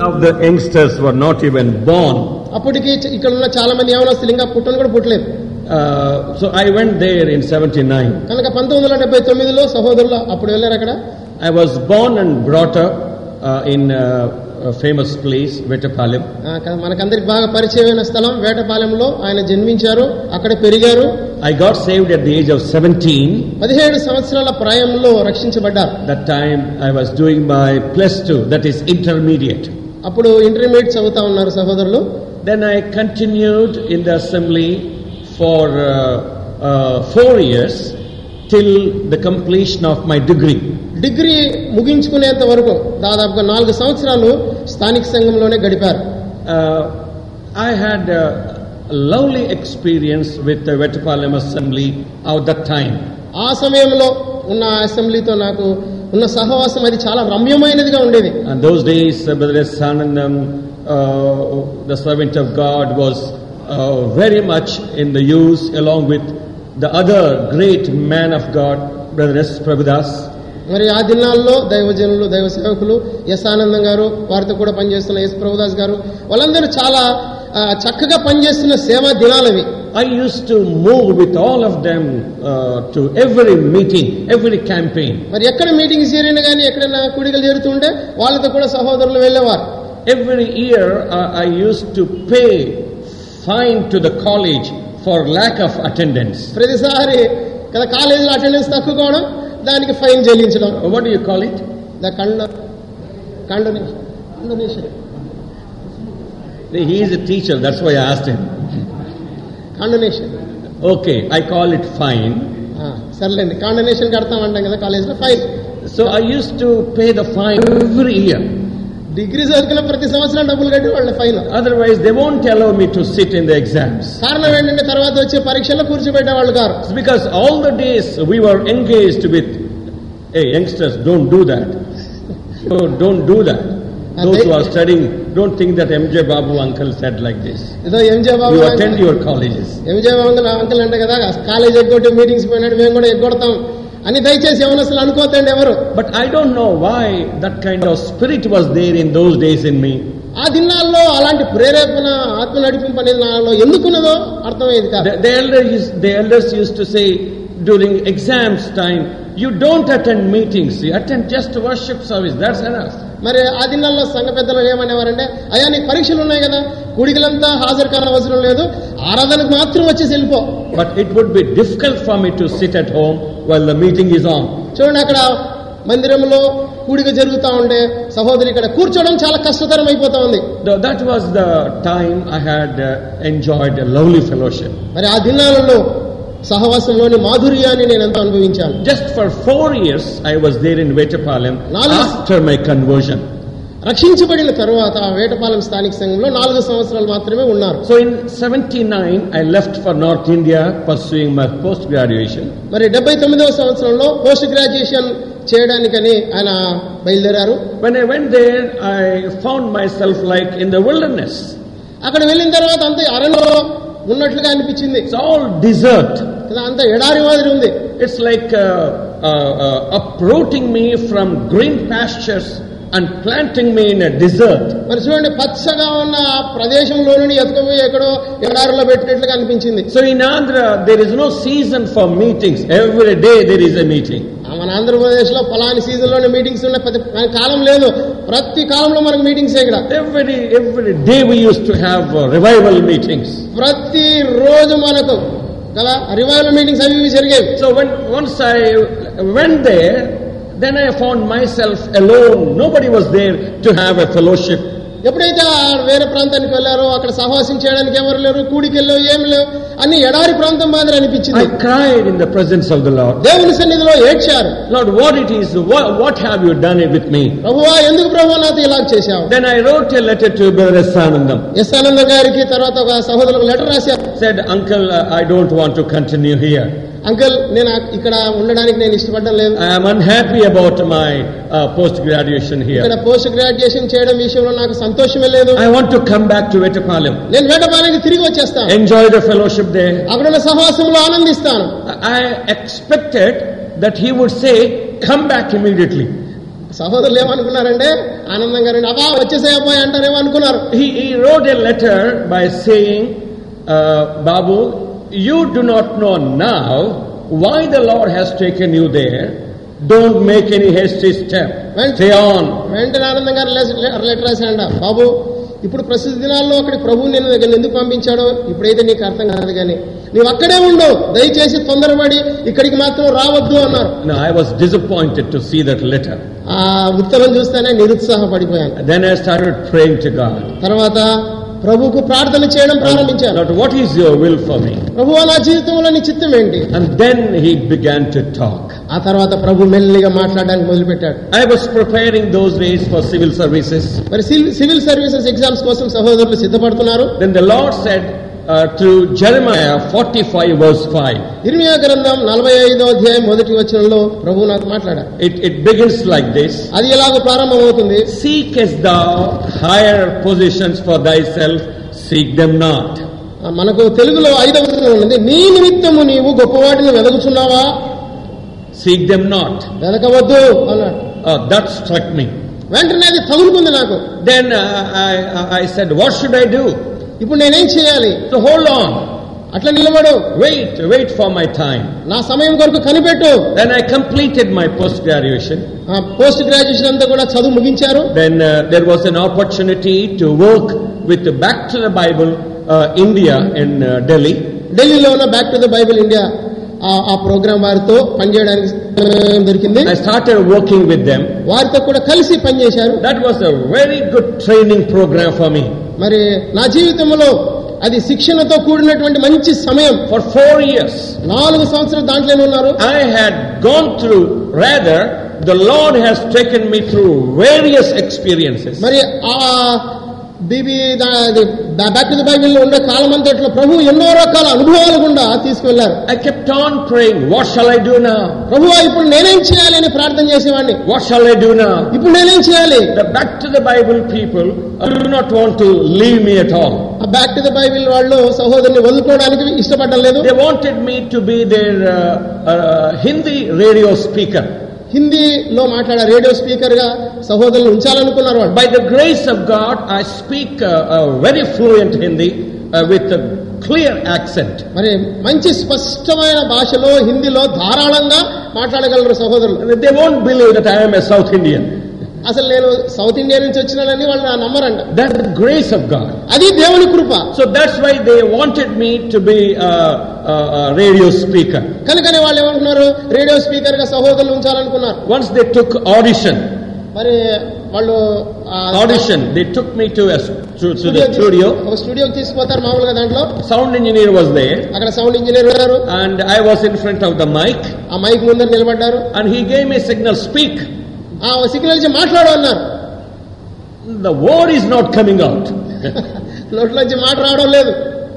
of the youngsters were not even born. అప్పటికి చ- ఇక్కడ ఉన్న చాలా మంది యవనస్తులు ఇంకా పుట్టను కూడా పుట్టలేదు Uh, so I went there in 79. కనుక పంతొమ్మిది వందల డెబ్బై తొమ్మిదిలో సహోదరులు అప్పుడు వెళ్ళారు అక్కడ I was born and brought up uh, in uh, a famous place, Vettapalam. ఆ, క- మనకందరికి బాగా పరిచయమైన స్థలం వేటపాలెంలో ఆయన జన్మించారు అక్కడ పెరిగారు I got saved at the age of 17. పదిహేడు సంవత్సరాల ప్రాయంలో రక్షించబడ్డారు That time I was doing my plus two, that is intermediate. అప్పుడు ఇంటర్మీడియట్ చదువుతా ఉన్నారు సహోదరులు. Then I continued in the assembly for four years till the completion of my degree degree ముగించుకునేంత వరకు దాదాపుగా నాలుగు సంవత్సరాలు స్థానిక సంఘంలోనే గడిపారు. I had lovely experience with Vetapalem assembly of the time ఆ సమయంలో ఉన్న అసెంబ్లీతో నాకు ఉన్న సహవాసం అది చాలా రమ్యమైనదిగా ఉండేది. And those days brothers Anandam the servant of God was very much in the youth along with the other great man of God brothers Prabhudas మరి ఆ దినాల్లో దైవజనులు దైవ సేవకులు ఎస్ ఆనందం గారు వారితో కూడా పనిచేస్తున్న ఎస్ ప్రభుదాస్ గారు వాళ్ళందరూ చాలా చక్కగా పనిచేస్తున్న సేవా దినాలవి. I used to move with all of them to every meeting every campaign మరి ఎక్కడ మీటింగ్ చేరినా కానీ ఎక్కడైనా కూడికలు చేరుతుంటే వాళ్ళతో కూడా సహోదరులు వెళ్ళేవారు. Every year I used to pay fine to the college for lack of attendance ప్రతిసారి కదా కాలేజీలో అటెండెన్స్ తక్కువకోవడం దానికి ఫైన్ చెల్లించడం. What you call the con condonation condonation He is a teacher, that's why I asked him. Condonation Okay, I call it fine. సర్లేండి condonation కడతాం అంటాం కదా కాలేజీలో fine So I used to pay the fine every year. డిగ్రీ చదువుకున్న ప్రతి సంవత్సరం డబ్బులు కట్టి వాళ్ళ fine Otherwise, they won't allow me to sit in the exams. కారణం ఏంటంటే తర్వాత వచ్చే పరీక్షల్లో కూర్చోబెట్టేవాళ్ళు కారు It's because all the days we were engaged with, hey, youngsters, don't do that. Oh, don't do that. Those who are studying, don't think that MJ Babu uncle said like this. ఏదో MJ Babu You attend your colleges. MJ Babu uncle uncle అంటే కదా college ఎగ్గొట్టి meetings పోయినాడు మేము కూడా ఎగ్గొడతాం అని దయచేసి ఎవరు అసలు అనుకోతండి ఎవరు But I don't know why that kind of spirit was there in those days in me. ఆ దినాల్లో అలాంటి ప్రేరేపణ ఆత్మ నడిపింపు అనేది నాలో ఎందుకున్నదో అర్థమయ్యేది కాదు The, the, elder used, the elders used to say during exams time, you don't attend meetings, you attend just worship service, that's enough. మరి ఆ దినాల్లో సంఘ పెద్దలు ఏమనేవారంటే అయ్యా నీకు పరీక్షలు ఉన్నాయి కదా కూడికలంతా హాజరు కానవసరం లేదు ఆరాధనకు మాత్రం వచ్చేసి వెళ్ళిపో But it would be difficult for me to sit at home while the meeting is on. చూడండి అక్కడ మందిరంలో కూడిక జరుగుతా ఉంటే సహోదరి ఇక్కడ కూర్చోవడం చాలా కష్టతరం అయిపోతా ఉంది Th- That was the time I had uh, enjoyed a lovely fellowship. మరి ఆ దినాలలో సహవాసంలోని మాధుర్యాన్ని నేను ఎంత అనుభవించాను. Just for four years I was there in Vetapalem after my conversion రక్షించబడిన తర్వాత వేటపాలెం స్థానిక సంఘంలో నాలుగు సంవత్సరాలు మాత్రమే ఉన్నారు. So in seventy nine I left for north India pursuing my post graduation మరి డెబ్బై తొమ్మిదవ సంవత్సరంలో పోస్ట్ గ్రాడ్యుయేషన్ చేయడానికని ఆయన బయలుదేరారు. When I went I found myself like in the worldliness అక్కడ వెళ్ళిన తర్వాత అంతే అరణ్యంలో ఉన్నట్లుగా అనిపించింది all desert. కదా అంత ఎడారి మాదిరి ఉంది It's like uh, uh, uh, uprooting me planting me in a desert. మరి చూడండి పచ్చగా ఉన్న ప్రదేశంలో నుండి ఎత్తుకుపోయి ఎక్కడో ఎడారిలో పెట్టినట్లుగా అనిపించింది So in Andhra, there is no season for meetings. Every day there is a meeting. ఆ మన ఆంధ్రప్రదేశ్లో ఫలాని సీజన్లోనే మీటింగ్స్ ఉన్నాయి ప్రతి కాలం లేదు ప్రతి కాలంలో మనకు మీటింగ్స్ ఇక్కడ Every every day we used to have uh, revival meetings. ప్రతి రోజు మనకు కదా రివైవల్ మీటింగ్స్ అవి జరిగేవి So when once I went there, then I found myself alone. Nobody was there to have a fellowship. ఎప్పుడైతే ఆ వేరే ప్రాంతానికి వెళ్ళారో అక్కడ సహవాసం చేయడానికి ఎవరు లేరు కూడికెళ్ళో ఏం లేవు అన్ని ఎడారి ప్రాంతం మాదిరి అనిపించింది I cried in the presence of the Lord. దేవుని సన్నిధిలో ఏడ్చారు Lord, what it is? What, what have you done it with me? ప్రభువా ఎందుకు ప్రభు నాతో ఇలా చేశావు Then I wrote a letter to Brother Sanandam. S Ananda గారికి తర్వాత ఒక సహోదరులకు లెటర్ రాశారు Said, Uncle, uh, I don't want to continue here. Uncle నేను ఇక్కడ ఉండడానికి నేను ఇష్టపడడం లేదు I am unhappy about my uh, post graduation ఇక్కడ here. పోస్ట్ గ్రాడ్యుయేషన్ చేయడం విషయంలో నాకు సంతోషమే లేదు I want to come back to Vettapalam. నేను వేటపాలకి తిరిగి వచ్చేస్తాను Enjoy the fellowship there. అక్కడున్న సహవాసంలో ఆనందిస్తాను I expected that he would say, Come back immediately. సహోదరులు ఏమనుకున్నారంటే ఆనందంగా రండి అబ్బా వచ్చేసే అబ్బాయి అంటారేమో అనుకున్నారు He, he wrote a letter by saying, uh, Babu, you do not know now why the Lord has taken you there. Don't make any hasty step. Well- Stay on. వెంటనే ఆనందం గారు లెటర్ రాశాడ బాబు ఇప్పుడు ప్రస్తుత దినాల్లో అక్కడి ప్రభువు నేను దగ్గర ఎందుకు పంపించాడో ఇప్పుడైతే నీకు అర్థం కాదు కానీ నీవు అక్కడే ఉండు దయచేసి తొందరపడి ఇక్కడికి మాత్రం రావద్దు అన్నారు Now, I was disappointed to see that letter. ఆ ఉత్తరం చూస్తేనే నిరుత్సాహపడిపోయాను Then I started praying to God. తర్వాత ప్రభుకు ప్రార్థన చేయడం ప్రారంభించారు. What is your will for me ప్రభు అలా జీవితంలో నీ చిత్తం ఏంటి? And then he began to talk ఆ తర్వాత ప్రభు మెల్లిగా మాట్లాడడానికి మొదలుపెట్టాడు. I was preparing those days for civil services మరి సివిల్ సర్వీసెస్ ఎగ్జామ్స్ కోసం సహోదరులు సిద్ధపడుతున్నారు. Then the Lord said through జన్మాయ forty five verse five ఎనిమిదో గ్రంథం నలభై ఐదో అధ్యాయం మొదటి వచనంలో ప్రభు నాకు మాట్లాడా it it begins like this అది ఎలాగో ప్రారంభమవుతుంది? Seekest the higher positions for thyself seek them not మనకు తెలుగులో ఐదవ ఉంది నీ నిమిత్తము నీవు గొప్ప వాటిని వెలుగుచున్నావా సీక్ దెమ్ నాట్ వెనకవద్దు దట్ స్ట్రక్ వెంటనే అది తగులుకుంది నాకు. Then I said what should I do ఇప్పుడు నేనేం చేయాలి? హోల్డ్ ఆన్ అట్లా నిలబడు. Wait wait for my time నా సమయం కొరకు కనిపెట్టు. Then I completed my post graduation post graduation అంతా కూడా చదువు ముగించారు. Then there was an opportunity to work with back to the Bible India in Delhi ఢిల్లీలో ఉన్న back to the Bible India ఆ program వారితో పనిచేయడానికి దొరికింది. I started working with them వారితో కూడా కలిసి పనిచేశారు. That was a very good training program for me మరి నా జీవితంలో అది శిక్షణతో కూడినటువంటి మంచి సమయం. ఫర్ ఫోర్ ఇయర్స్ నాలుగు సంవత్సరాలు దాంట్లో ఉన్నారు I had gone through rather the Lord has taken me through various experiences మరి ఆ బీబీ బ్యాక్ టు ద బైబిల్లో ఉండే కాలం అంతట్లో ప్రభు ఎన్నో రకాల అనుభవాలు గుండా తీసుకువెళ్ళారు I kept on praying, what shall I do now? ప్రభు ఇప్పుడు నేనేం చేయాలి అని ప్రార్థన చేసేవాడిని What shall I do now? ఇప్పుడు నేనేం చేయాలి The Back to the Bible people uh, do not want to leave me at all. ఆ బ్యాక్ టు ద బైబిల్ వాళ్ళు సహోదరుని వదులుకోవడానికి ఇష్టపడడం లేదు They wanted me to be their uh, uh, Hindi radio speaker. హిందీలో మాట్లాడే రేడియో స్పీకర్గా సహోదరులు ఉంచాలనుకున్నారు by the grace of God I speak very fluent Hindi with clear accent మరి మంచి స్పష్టమైన భాషలో హిందీలో ధారాళంగా మాట్లాడగలరు సహోదరులు. They won't believe that I'm south Indian అసలు నేను సౌత్ ఇండియా నుంచి వచ్చినానని వాళ్ళు నా నమ్మరంట That's the grace of God. అది దేవుని కృప So that's why they wanted me to be a, a, a radio speaker. కనుకనే వాళ్ళు ఏమంటున్నారు రేడియో స్పీకర్గా సహోదరులు ఉంచాలనుకున్నారు Once they took audition, మరి వాళ్ళు ఆ audition, they took me to, a, to, to studio the studio. ఒక స్టూడియోకి తీసుకుపోతారు మామూలుగా దాంట్లో Sound engineer was there. అక్కడ సౌండ్ ఇంజనీర్ ఉన్నారు And I was in front of the mic. ఆ మైక్ ముందర నిలబడ్డారు And he gave me a signal, speak. ఆ సిగ్నల్ ఇచ్చి మాట్లాడు అన్నారు The word is not coming out. నోట్లోంచి మాట రావడం లేదు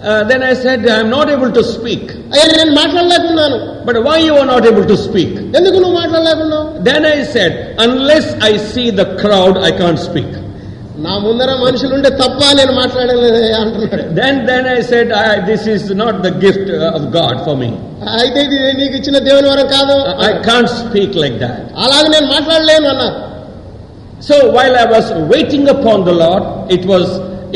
Uh, then I said, I'm not able to speak. అయ్యా నేను మాట్లాడలేకున్నాను But why you are not able to speak? ఎందుకు నువ్వు మాట్లాడలేకున్నావు Then I said, unless I see the crowd, I can't speak. నా ముందర మనుషులు ఉంటే తప్ప నేను మాట్లాడలేదు అంటున్నాడు Then, then I said, I, this is not the gift uh, of God for me. అయితే ఇది నీకు ఇచ్చిన దేవుని వరం కాదు I can't speak like that. అలాగే నేను మాట్లాడలేను అన్నారు So while I was waiting upon the Lord, it was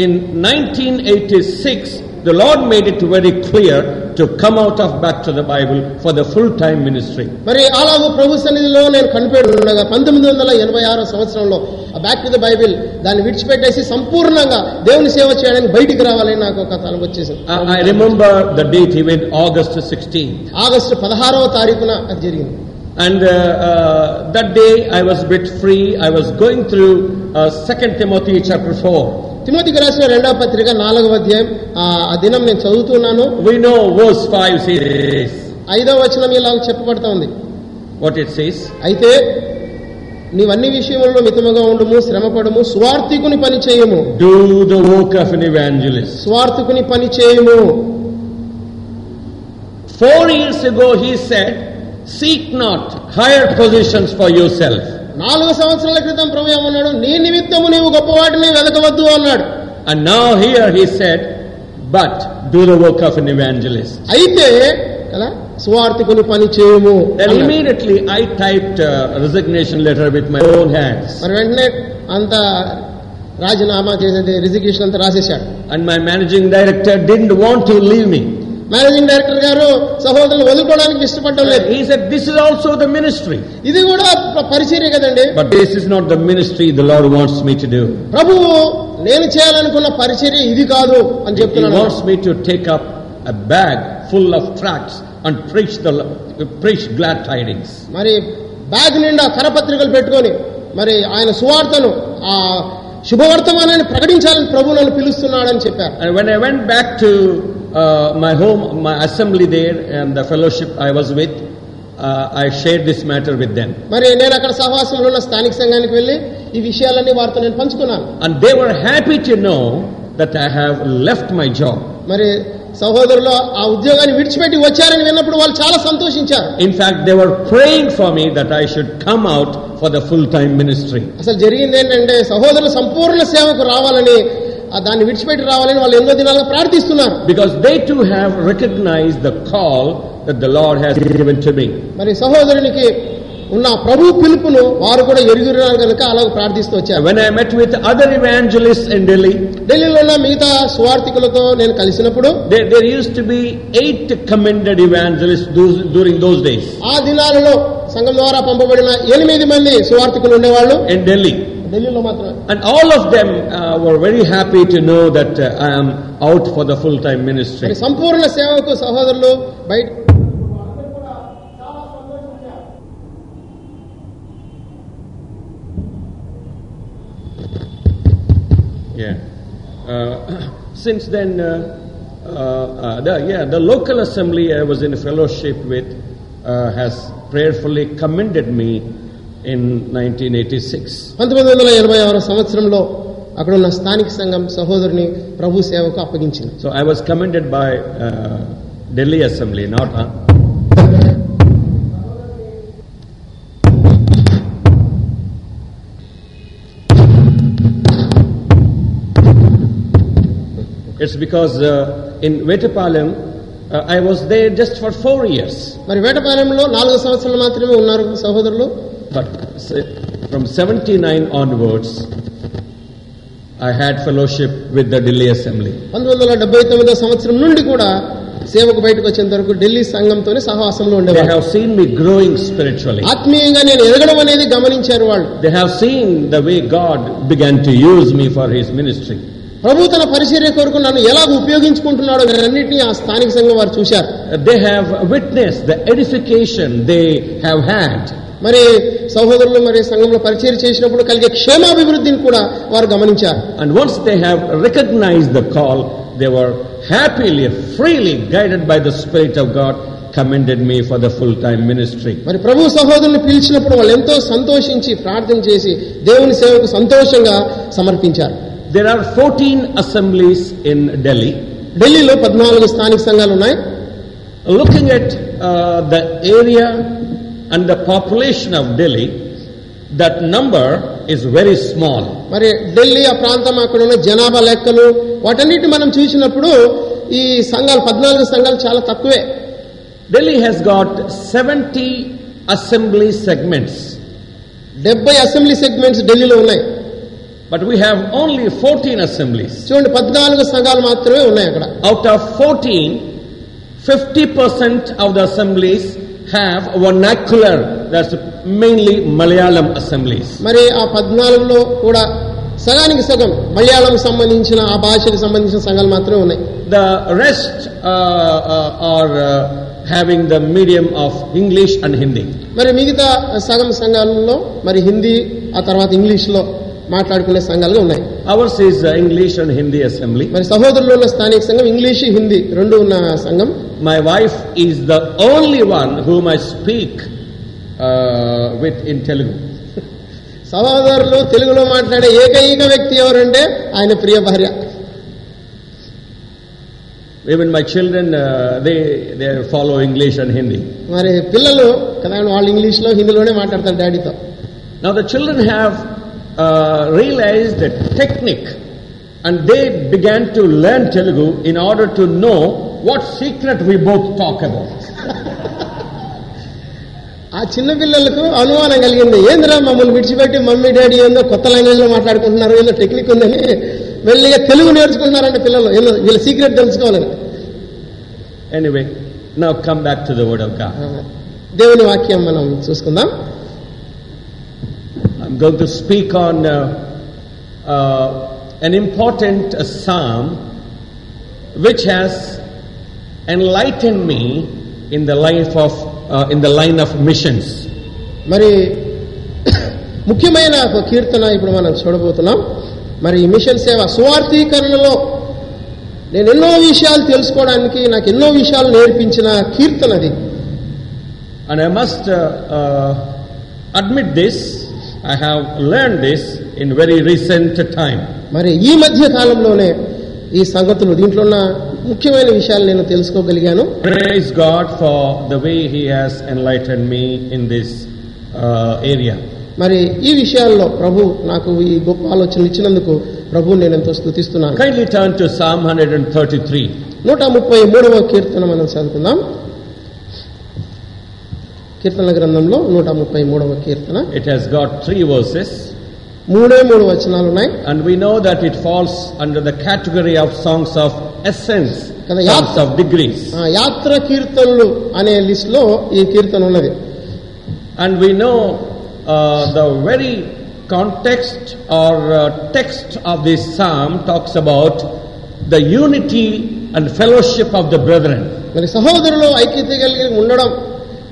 in 1986, the Lord made it very clear to come out of back to the Bible for the full-time ministry. మరి అలాగూ ప్రభు సన్నిధిలో నేను కనిపెట్టి ఉండగా పంతొమ్మిది వందల ఎనభై ఆరో సంవత్సరంలో బ్యాక్ టు ద బైబిల్ దాన్ని విడిచిపెట్టేసి సంపూర్ణంగా దేవుని సేవ చేయడానికి బయటికి రావాలని నాకు ఒక తలం వచ్చేసింది I, I remember the date even August 16th. August పదహారవ తారీఖున అది జరిగింది And uh, uh, that day I was a bit free. I was going through uh, 2 Timothy chapter 4. తిమోతికి రాసిన రెండవ పత్రిక నాలుగవ అధ్యాయం ఆ దినం నేను చదువుతున్నాను We know verse 5 says ఐదవ వచనం ఇలా చెప్పబడతా ఉంది what it says. అయితే నీవన్ని విషయములలో మితముగా ఉండుము శ్రమపడము స్వార్థికుని పని చేయము Do the work of an evangelist. స్వార్థికుని పని చేయము Four years ago he said, seek not higher positions for yourself. నాలుగు సంవత్సరాల క్రితం ప్రభు ఏమన్నాడు? నీ నిమిత్తము నీవు గొప్పవాటిని వెదకవద్దు అన్నాడు. అండ్ నౌ ఆఫ్ ఎన్ అయితే కదా పని చేయము immediately I type resignation letter with my own hand మరి వెంటనే అంత రాజీనామా చేసే రిజిగ్నేషన్ అంతా రాసేశాడు. And my managing director didn't want to leave me managing director గారు సహోదరులు వదులుకోవడానికి ఇష్టపడడం లేదు. He said this is also the ministry ఇది కూడా పరిచర్య కదండి. But this is not the ministry the Lord wants me to do ప్రభు నేను చేయాలనుకున్న పరిచర్య ఇది కాదు అని చెప్తున్నాను wants me to take up a bag full of tracts and preach the preach glad tidings మరి బ్యాగ్ నిండా కరపత్రికలు పెట్టుకొని మరి ఆయన సువార్తను ఆ శుభవర్తమానాన్ని ప్రకటించాలని ప్రభు నన్ను పిలుస్తున్నాడని చెప్పారు. When I back to uh, my home, my assembly there, and the fellowship I was with, uh, I shared this matter with them. మరి నేను అక్కడ సహవాసంలో ఉన్న స్థానిక సంఘానికి వెళ్ళి ఈ విషయాలన్నీ వారితో నేను పంచుకున్నాను And they were happy to know that I have left my job. మరి సహోదరులు ఆ ఉద్యోగాన్ని విడిచిపెట్టి వచ్చారని విన్నప్పుడు వాళ్ళు చాలా సంతోషించారు In fact, they were praying for me that I should come out for the full-time ministry. అసలు జరిగింది ఏంటంటే సహోదరులు సంపూర్ణ సేవకు రావాలని ఆ దాన్ని విడిచిపెట్టి రావాలని వాళ్ళు ఎన్నో దినాలుగా ప్రార్థిస్తున్నారు. Because they to have recognize the call that the Lord has given to me మరి సహోదరునికి ఉన్న ప్రభు పిలుపును వారు కూడా ఎరుగురున్నారు కనుక అలా ప్రార్థిస్తూ వచ్చారు. When I met with other evangelist in Delhi ఢిల్లీలో ఉన్న మిగతా స్వార్థికులతో నేను కలిసినప్పుడు there used to be eight commended evangelist during those days ఆ దినాలలో సంఘం ద్వారా పంపబడిన ఎనిమిది మంది స్వార్థికులు ఉండేవాళ్ళు. In Delhi ఢిల్లీలో మాత్రమే And all of them uh, were very happy to know that uh, I am out for the full-time ministry. మరి సంపూర్ణ సేవకు సహోదరులు బయట Yeah. Uh, since then, uh, uh, uh, the, yeah, the local assembly I was in fellowship with uh, has prayerfully commended me in 1986. పంతొమ్మిది వందల ఎనభై ఆరు సంవత్సరంలో అక్కడ ఉన్న స్థానిక సంఘం సహోదరుని ప్రభు సేవకు అప్పగించింది So I was commended by uh, Delhi Assembly, not. Uh, it's because uh, in Vettapalam, uh, I was there just for four years. మరి వేటపాలెంలో నాలుగు సంవత్సరాలు మాత్రమే ఉన్నారు సహోదరులు But from 79 onwards, I had fellowship with the Delhi Assembly. సంవత్సరం నుండి కూడా సేవకు బయటకు వచ్చేంత వరకు ఢిల్లీ సంఘంతోనే సహవాసంలో ఉండేవారు have seen me growing spiritually. ఆత్మీయంగా నేను ఎదగడం అనేది గమనించారు వాళ్ళు They have seen the way God began to use me for His ministry. ప్రభు తన పరిచర్య కొరకు నన్ను ఎలాగ ఉపయోగించుకుంటున్నాడో అన్నింటినీ ఆ స్థానిక సంఘం వారు చూశారు They have witnessed the edification they have had. మరి సహోదరులు మరి సంఘంలో పరిచయం చేసినప్పుడు కలిగే క్షేమాభివృద్ధిని కూడా వారు గమనించారు And once they have recognized the call, they were happily, freely guided by the Spirit of God, commended me for the full-time ministry. మరి ప్రభు సహోదరుని పిలిచినప్పుడు వాళ్ళు ఎంతో సంతోషించి ప్రార్థన చేసి దేవుని సేవకు సంతోషంగా సమర్పించారు There are 14 assemblies in Delhi. ఢిల్లీలో పద్నాలుగు స్థానిక సంఘాలు ఉన్నాయి Looking at uh, the area and the population of Delhi, that number is very small. మరి ఢిల్లీ ఆ ప్రాంతం అక్కడ ఉన్న జనాభా లెక్కలు వాటన్నిటి మనం చూసినప్పుడు ఈ సంఘాలు పద్నాలుగు సంఘాలు చాలా తక్కువే Delhi has got 70 assembly segments, డెబ్బై అసెంబ్లీ సెగ్మెంట్స్ ఢిల్లీలో ఉన్నాయి but we have only 14 assemblies. చూడండి పద్నాలుగు సంఘాలు మాత్రమే ఉన్నాయి అక్కడ Out of 14, 50% of the assemblies have vernacular, that's mainly Malayalam assemblies. మరి ఆ పద్నాలుగులో కూడా సగానికి సగం మలయాళం సంబంధించిన ఆ భాషకు సంబంధించిన సంఘాలు మాత్రమే ఉన్నాయి The rest uh, uh, are uh, having the medium of English and Hindi. మరి మిగతా సగం సంఘాలలో మరి హిందీ ఆ తర్వాత ఇంగ్లీష్లో మాట్లాడుకునే సంఘాలుగా ఉన్నాయి is uh, English and Hindi assembly. మరి సహోదరులు ఉన్న స్థానిక సంఘం ఇంగ్లీష్ హిందీ రెండు ఉన్న సంఘం wife is the only one whom I speak uh, with in Telugu. సహోదరులు తెలుగులో మాట్లాడే ఏకైక వ్యక్తి ఎవరంటే ఆయన ప్రియ భార్య Even my children, uh, they they follow English and Hindi. మరి పిల్లలు కదా వాళ్ళు ఇంగ్లీష్లో హిందీలోనే మాట్లాడతారు డాడీతో Now the children have uh, realized the technique, and they began to learn Telugu in order to know what secret we both talk about. ఆ చిన్న పిల్లలకు అనుమానం కలిగింది ఏందిరా మమ్మల్ని విడిచిపెట్టి మమ్మీ డాడీ ఏందో కొత్త లాంగ్వేజ్లో మాట్లాడుకుంటున్నారు ఏదో టెక్నిక్ ఉందని వెళ్ళిగా తెలుగు నేర్చుకుంటున్నారంటే పిల్లలు ఏదో వీళ్ళ సీక్రెట్ తెలుసుకోవాలని Anyway, now come back to the Word of God. ఆ, దేవుని వాక్యం మనం చూసుకుందాం going to speak on uh, uh, an important uh, psalm which has enlightened me in the life of uh, in the line of missions. మరి ముఖ్యమైన ఒక కీర్తన ఇప్పుడు మనం చూడబోతున్నాం మరి ఈ మిషన్ సేవ సువార్థీకరణలో నేను ఎన్నో విషయాలు తెలుసుకోవడానికి నాకు ఎన్నో విషయాలు నేర్పించిన కీర్తన అది And I must uh, uh, admit this, I have learned this in very recent time. మరి ఈ మధ్య కాలంలోనే ఈ సంగతులు దీంట్లో ఉన్న ముఖ్యమైన విషయాలు నేను తెలుసుకోగలిగాను Praise God for the way He has enlightened me in this uh, area. మరి ఈ విషయాల్లో ప్రభు నాకు ఈ గొప్ప ఆలోచనలు ఇచ్చినందుకు ప్రభు నేను ఎంతో స్తుతిస్తున్నాను Kindly turn to Psalm 133. నూట ముప్పై మూడవ కీర్తన మనం చదువుకుందాం కీర్తన గ్రంథంలో నూట ముప్పై మూడవ కీర్తన It has got three verses, మూడే మూడు వచనాలు ఉన్నాయి and we know that it falls under the category of songs of essence, Kada songs yat- of degrees. ఆ, యాత్ర కీర్తనలు అనే లిస్ట్లో ఈ కీర్తన ఉన్నది And we know uh, the very context or uh, text of this psalm talks about the unity and fellowship of the brethren. మరి సహోదరులు ఐక్యత కలిగి ఉండడం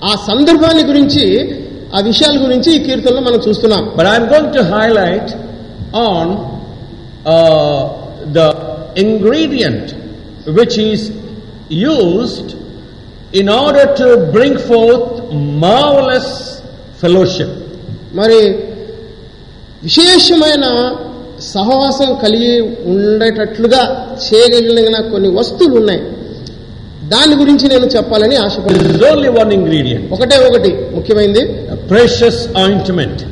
ఆ సందర్భాన్ని గురించి ఆ విషయాల గురించి ఈ కీర్తనలో మనం చూస్తున్నాం. But I'm going to highlight on the ingredient which is used in order to bring forth marvellous fellowship మరి విశేషమైన సహవాసం కలిగి ఉండేటట్లుగా చేయగలిగిన కొన్ని వస్తువులు ఉన్నాయి. దాని గురించి నేను చెప్పాలని ఆశపడి వన్ ఇంగ్రీడియంట్ ఒకటే ఒకటి. ముఖ్యమైనది ప్రెషస్ ఆయింట్మెంట్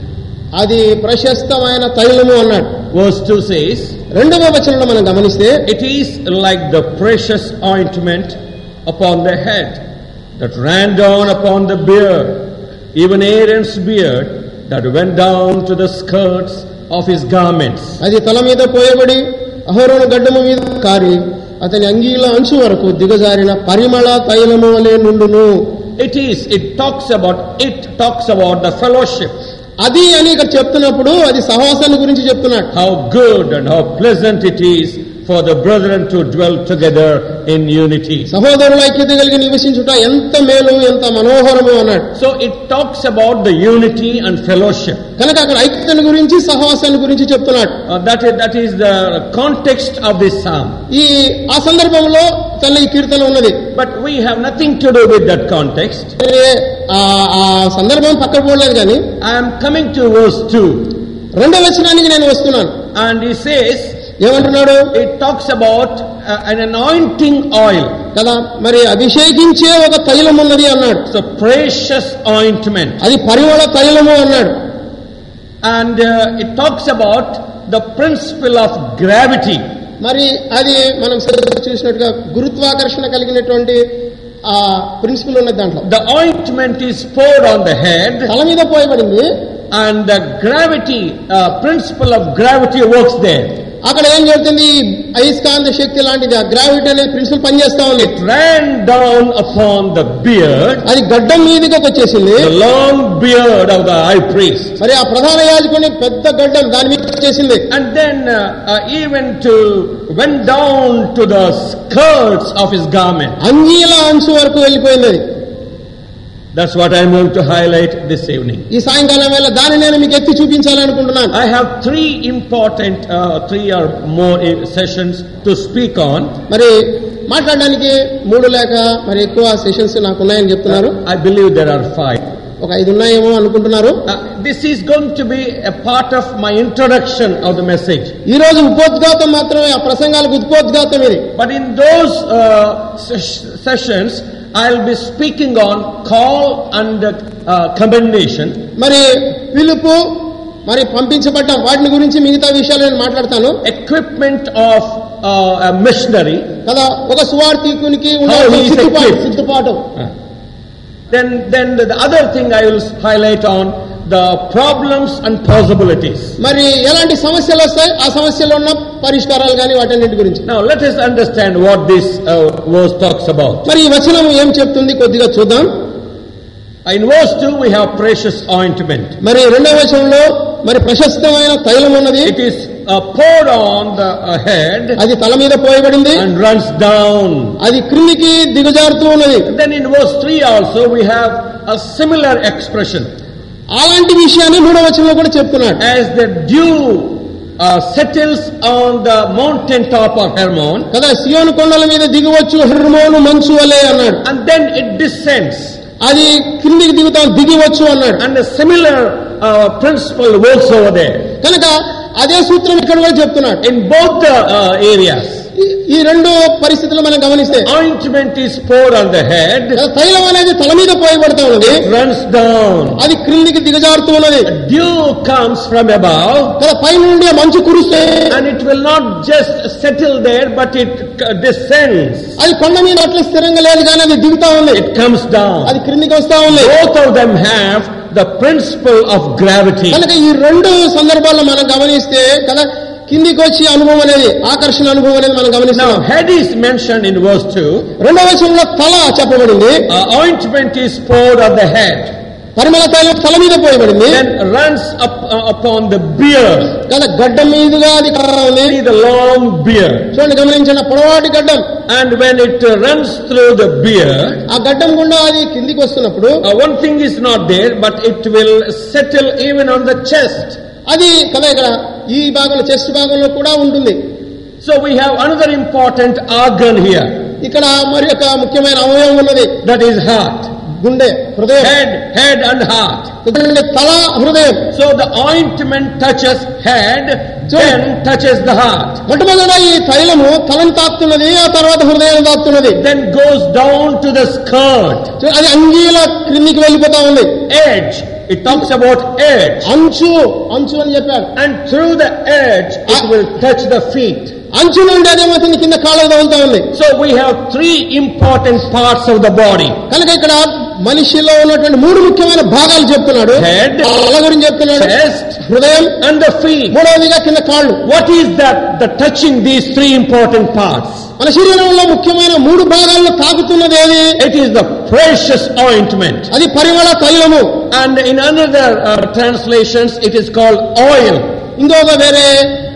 అది ప్రశస్తమైన తైలము అన్నాడు. వర్స్ టు సేస్ రెండవ వచనంలో మనం గమనిస్తే it is like the precious ointment upon the head that ran down upon the beard even Aaron's beard that went down to the skirts of his garments అది తల మీద పోయబడి అహోరణ గడ్డము మీద కారి అతని అంగీల అంశు వరకు దిగజారిన పరిమళ తైలము వలె నుండును. It is it talks about it talks about the fellowship అది అని ఇక చెప్తున్నప్పుడు అది సహవాసాన్ని గురించి చెప్తున్నాడు. How good and how pleasant it is for the brethren to dwell together in unity. సహోదరుల ఐక్యత కలిగి నివసించుట ఎంత మేలు ఎంత మనోహరము అన్నాడు So it talks about the unity and fellowship. కనుక అక్కడ ఐక్యతను గురించి సహవాసాన్ని గురించి చెప్తున్నాడు Uh, that, is, that is the context of this psalm. ఈ ఆ సందర్భంలో తన ఈ కీర్తన ఉన్నది But we have nothing to do with that context. ఏ, ఆ ఆ సందర్భం పక్కన పోలేదు కానీ I am coming to verse 2 రెండవ వచనానికి నేను వస్తున్నాను and he says ఏమంటున్నాడు? It talks about anointing oil కదా మరి అభిషేకించే ఒక తైలం ఉన్నది అన్నాడు. సో ప్రేషస్ ఆయింట్మెంట్ అది పరిమళ తైలము అన్నాడు. And it talks about the principle of gravity మరి అది మనం చూసినట్టుగా గురుత్వాకర్షణ కలిగినటువంటి ఆ ప్రిన్సిపల్ ఉన్నది దాంట్లో. The ointment is poured on the head తల మీద పోయబడింది. And the gravity principle of gravity works there అక్కడ ఏం జరుగుతుంది? అయస్కాంత శక్తి లాంటిది ఆ గ్రావిటీ అనే ప్రిన్సిపల్ పనిచేస్తా ఉంది. Ran down upon the beard, అది గడ్డం మీదకి వచ్చేసింది. The long beard of the high priest. మరి ఆ ప్రధాన యాజకుని పెద్ద గడ్డం దాని మీద వచ్చేసింది. And then uh, uh, even to went down to the skirts of his garment. అంగీల అంచు వరకు వెళ్ళిపోయింది అది. That's what I going to highlight this evening. ఈ సాయంకాలం వేళ దాన్ని నేను మీకు ఎత్తి చూపించాలనుకుంటున్నాను. I have three important three or more sessions to speak on మరి మాట్లాడడానికి మూడు లేక మరి ఎక్కువ సెషన్స్ నాకు ఉన్నాయని చెప్తున్నారు. I believe there are five ఒక ఐదు ఉన్నాయేమో అనుకుంటున్నారు. This is going to be a part of my introduction of the message ఈ రోజు ఉపోద్ఘాతం మాత్రమే ఆ ప్రసంగాలకు ఉపోద్ఘాతం ఇది. But in those sessions I'll be speaking on call and uh, commendation. మరి పిలుపు మరి పంపించబడ్డం వాటిని గురించి మిగతా విషయాలు నేను మాట్లాడతాను equipment of uh, a missionary కదా ఒక సువార్థికునికి How he is సిద్ధపాటు equipped. సిద్ధపాటు Then, then the the other thing I the problems and possibilities. మరి ఎలాంటి సమస్యలు వస్తాయి ఆ సమస్యలో ఉన్న పరిష్కారాలు కానీ వాటన్నిటి గురించి Now let us understand what this uh, verse talks about. మరి ఈ వచనం ఏం చెప్తుంది కొద్దిగా చూద్దాం In verse 2 we have precious ointment. మరి రెండవ వచనంలో మరి ప్రశస్తమైన తైలం ఉన్నది It is uh, poured on the uh, head అది తల మీద పోయబడింది and runs down. అది క్రిందికి దిగజారుతూ ఉన్నది Then in verse 3 also we have a similar expression. అలాంటి విషయాన్ని మూడో వచనంలో కూడా చెప్తున్నాడు. As the dew settles on the mountain top of Hermon కదా సియోన్ కొండల మీద దిగవచ్చు హెర్మోన్ మంచు వలే అన్నాడు. అండ్ దెన్ ఇట్ డిస్టెన్స్ అది క్రిందికి దిగుతా దిగవచ్చు అన్నాడు. And similar principle works over they కనుక అదే సూత్రం ఇక్కడ కూడా చెప్తున్నాడు. ఇన్ బౌత్ ఏరియాస్ ఈ- ఈ రెండు పరిస్థితులు మనం గమనిస్తే ointment is poured on the head, కదా, తైలం అనేది తల మీద పోయబడతా ఉన్నది runs down. అది క్రిందికి దిగజారుతూ ఉన్నది Dew comes from above కదా పై నుండి ఆ మంచు కురుస్తే and it will not just settle there but it uh, descends. అది కొండ మీద అట్లా స్థిరంగా లేదు కానీ అది దిగుతా ఉంది It comes down. అది క్రిందికి వస్తా ఉంది Both of them have the principle of gravity. కనుక ఈ రెండు సందర్భాల్లో మనం గమనిస్తే కదా కిందికి వచ్చి అనుభవం అనేది ఆకర్షణ అనుభవం అనేది మనం గమనిస్తాం. Head is mention in verse two రెండవ వచనంలో తల చెప్పబడింది. Ointment is poured of the head పరిమళ తల తల మీద పోయబడింది. Runs up up the beard కదా గడ్డం మీదుగా అది కర్రలేదు ఇది లాంగ్ బియర్ చూడండి గమనించిన పొడవాటి గడ్డం. And when it runs through the beard ఆ గడ్డం గుండా అది కిందికి వస్తున్నప్పుడు one thing is not there but it will settle even on the chest అది కదా ఇక్కడ ఈ భాగంలో చెస్ట్ భాగంలో కూడా ఉంటుంది So we have another important organ here. ఇక్కడ మరి ఒక ముఖ్యమైన అవయవం ఉన్నది That is heart. గుండె హృదయం Head, head and heart. చూడండి, తల హృదయం So the ointment touches head, then touches the heart. మొట్టమొదట ఈ తైలము తలను తాకుతున్నది ఆ తర్వాత హృదయాన్ని తాకుతున్నది Then goes down to the skirt, చూ- అది అంగీల క్రిందికి వెళ్ళిపోతా ఉంది edge. It talks about edge. అంచు అంచు అని చెప్పాడు And through the edge, it will touch the feet. అంచు నుండి అదేమవుతుంది కింద కాళ్ళకు తగులుతా ఉంది So we have three important parts of the body. కనుక ఇక్కడ మనిషిలో ఉన్నటువంటి మూడు ముఖ్యమైన భాగాలు చెప్తున్నాడు Head. తల గురించి చెప్తున్నాడు Chest హృదయం and the feet. మూడవదిగా కింద కాళ్ళు What is that? The touching these three important parts. మన శరీరంలో ముఖ్యమైన మూడు భాగాలను తాకుతున్నది ఏది It is the precious ointment. అది పరిమళ తైలము And in another uh, translations, it is called oil. ఇంకొక వేరే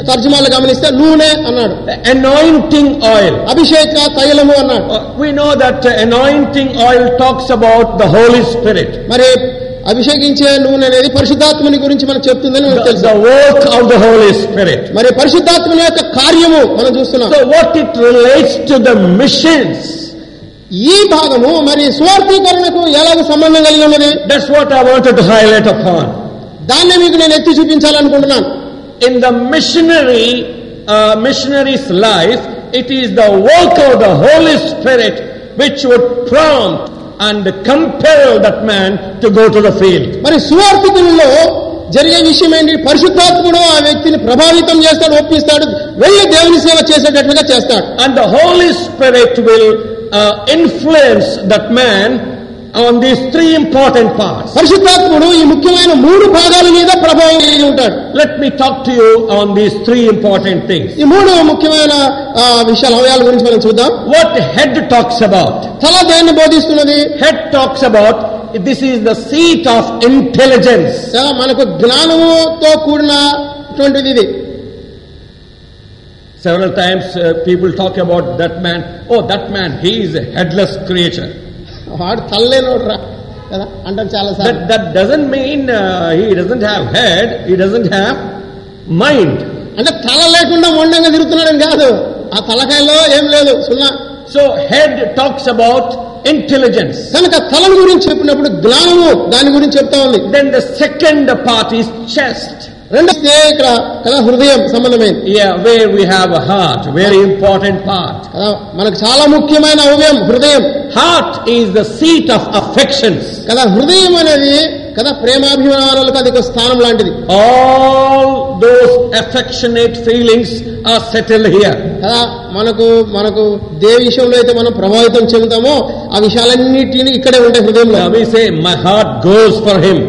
తర్జుమాలు గమనిస్తే నూనె అన్నాడు The anointing oil. అభిషేక తైలము అన్నాడు Uh, we know that uh, anointing oil talks about the Holy Spirit. మరి అభిషేకించే నూనె అనేది పరిశుద్ధాత్మని గురించి మనం చెప్తుందని స్పిరిట్ మరి పరిశుద్ధాత్మ యొక్క కార్యము మనం చూస్తున్నాం. What it relates to the missions ఈ భాగము మరి స్వార్థీకరణకు ఎలాగ సంబంధం కలిగి ఉన్నది? That's what I want to highlight upon దాన్ని మీకు నేను ఎత్తి చూపించాలనుకుంటున్నాను. In the missionary missionaries life it is the work of the holy spirit which would prompt and compel that man to go to the field. మరి సువార్థికులలో జరిగే విషయం ఏంటి పరిశుద్ధాత్ముడు ఆ వ్యక్తిని ప్రభావితం చేస్తాడు ఒప్పిస్తాడు వెళ్ళి దేవుని సేవ చేసేటట్లుగా చేస్తాడు And the Holy Spirit will uh, influence that man on these three important parts. పరిశుద్ధాత్ముడు ఈ ముఖ్యమైన మూడు భాగాల మీద ప్రభావం కలిగి ఉంటాడు Let me talk to you on these three important things. ఈ మూడు ముఖ్యమైన ఆ, విషయాల అవయాల గురించి మనం చూద్దాం What head talks about? తల దేన్ని బోధిస్తున్నది Head talks about this is the seat of intelligence. చాలా మనకు జ్ఞానముతో కూడినటువంటిది ఇది Several times uh, people talk about that man. Oh, that man, he is a headless creature. వాడు తల్లేని రా అంటారు చాలా sir that doesn't mean he doesn't have head he doesn't have mind అంటే తల లేకుండా మొండంగా తిరుగుతున్నాడని కాదు. ఆ తలకాయలో ఏం లేదు సున్నా. So head talks about intelligence కనుక తల గురించి చెప్పినప్పుడు జ్ఞానము దాని గురించి చెప్తా ఉంది. Then the second part is chest రెండే ఇక్కడ కదా హృదయం సంబంధమైంది where we have heart very important part మనకు చాలా ముఖ్యమైన అవయం హృదయం. Heart is the seat of affection కదా హృదయం అనేది కదా ప్రేమాభిమానాలకు అది ఒక స్థానం లాంటిది. All those affectionate feelings are settle here కదా మనకు మనకు దే విషయంలో అయితే మనం ప్రభావితం చెందుతామో ఆ విషయాలన్నిటిని ఇక్కడే ఉండే హృదయంలో. Say my heart goes for him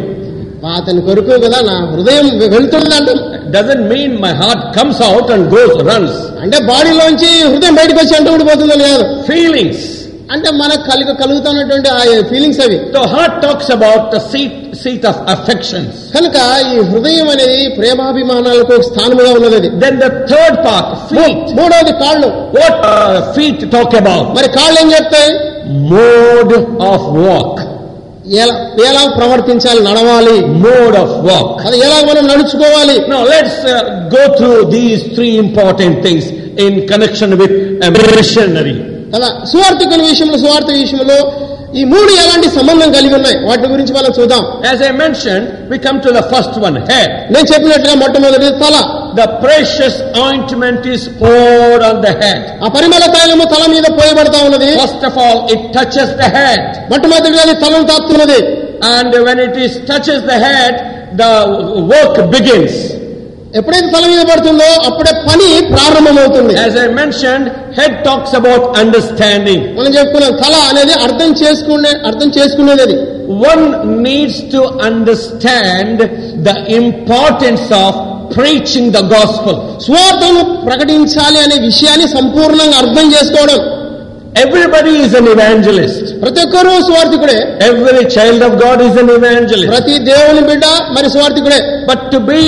అతని కొరకు కదా నా హృదయం వెళ్తుంది అంటే doesn't mean my heart comes out and goes runs అంటే బాడీలోంచి హృదయం బయటకు వచ్చి అంటూ ఉండిపోతుందో లేదు ఫీలింగ్స్ అంటే మనకు కలిగి కలుగుతున్నటువంటి ఆ ఫీలింగ్స్ అవి. So heart talks about the seat seat of affections కనుక ఈ హృదయం అనేది ప్రేమాభిమానాలకు స్థానముగా ఉన్నది then the third part feet మూడోది కాళ్ళు. వాట్ ఫీట్ టాక్ అబౌట్ మరి కాళ్ళు ఏం చెప్తాయి మోడ్ ఆఫ్ వాక్ ఎలా ఎలా ప్రవర్తించాలి? నడవాలి. మోడ్ ఆఫ్ వాక్ అది ఎలా మనం నడుచుకోవాలి? Let's go through these three important things in connection with missionary కదా సువార్థకుల విషయంలో సువార్థ విషయంలో ఈ మూడు ఎలాంటి సంబంధం కలిగి ఉన్నాయి? వాటి గురించి మనం చూద్దాం. As I mention we come to the first one head నేను చెప్పినట్టుగా మొట్టమొదటి తల. The precious ointment is poured on the head ఆ పరిమళ తైలము తల మీద పోయబడతా ఉన్నది. First of all it touches the head మొట్టమొదటిగా అది తలను తాత్తున్నది and when it is touches the head the work begins ఎప్పుడైతే తల మీద పడుతుందో అప్పుడే పని ప్రారంభమవుతుంది As I mentioned, head talks about understanding. మనం చెప్పుకున్నాం తల అనేది అర్థం చేసుకునే అర్థం చేసుకునేది అది One needs to understand the importance of preaching the gospel. స్వార్థను ప్రకటించాలి అనే విషయాన్ని సంపూర్ణంగా అర్థం చేసుకోవడం Everybody is an evangelist. ప్రతి ఒక్కరూ స్వార్థికుడే Every child of God is an evangelist. ప్రతి దేవుని బిడ్డ మరి స్వార్థికుడే But to be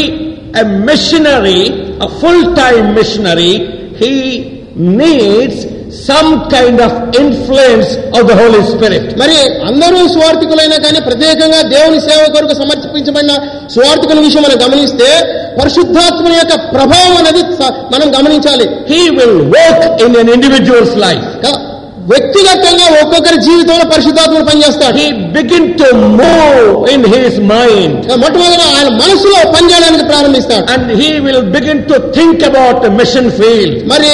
a missionary, a full-time missionary, he needs some kind of influence of the Holy Spirit. మరి అందరూ స్వార్థికులైనా కానీ ప్రత్యేకంగా దేవుని సేవ కొరకు సమర్పించబడిన స్వార్థికుల విషయం మనం గమనిస్తే పరిశుద్ధాత్మ యొక్క ప్రభావం అనేది మనం గమనించాలి He will work in an individual's life. వ్యక్తిగతంగా ఒక్కొక్కరి జీవితంలో పరిశుద్ధాత్మ పనిచేస్తాడు. Begin to move in his mind మొట్టమొదట ఆయన మనసులో పనిచేయడానికి ప్రారంభిస్తాడు. And he will begin to think about mission field మరి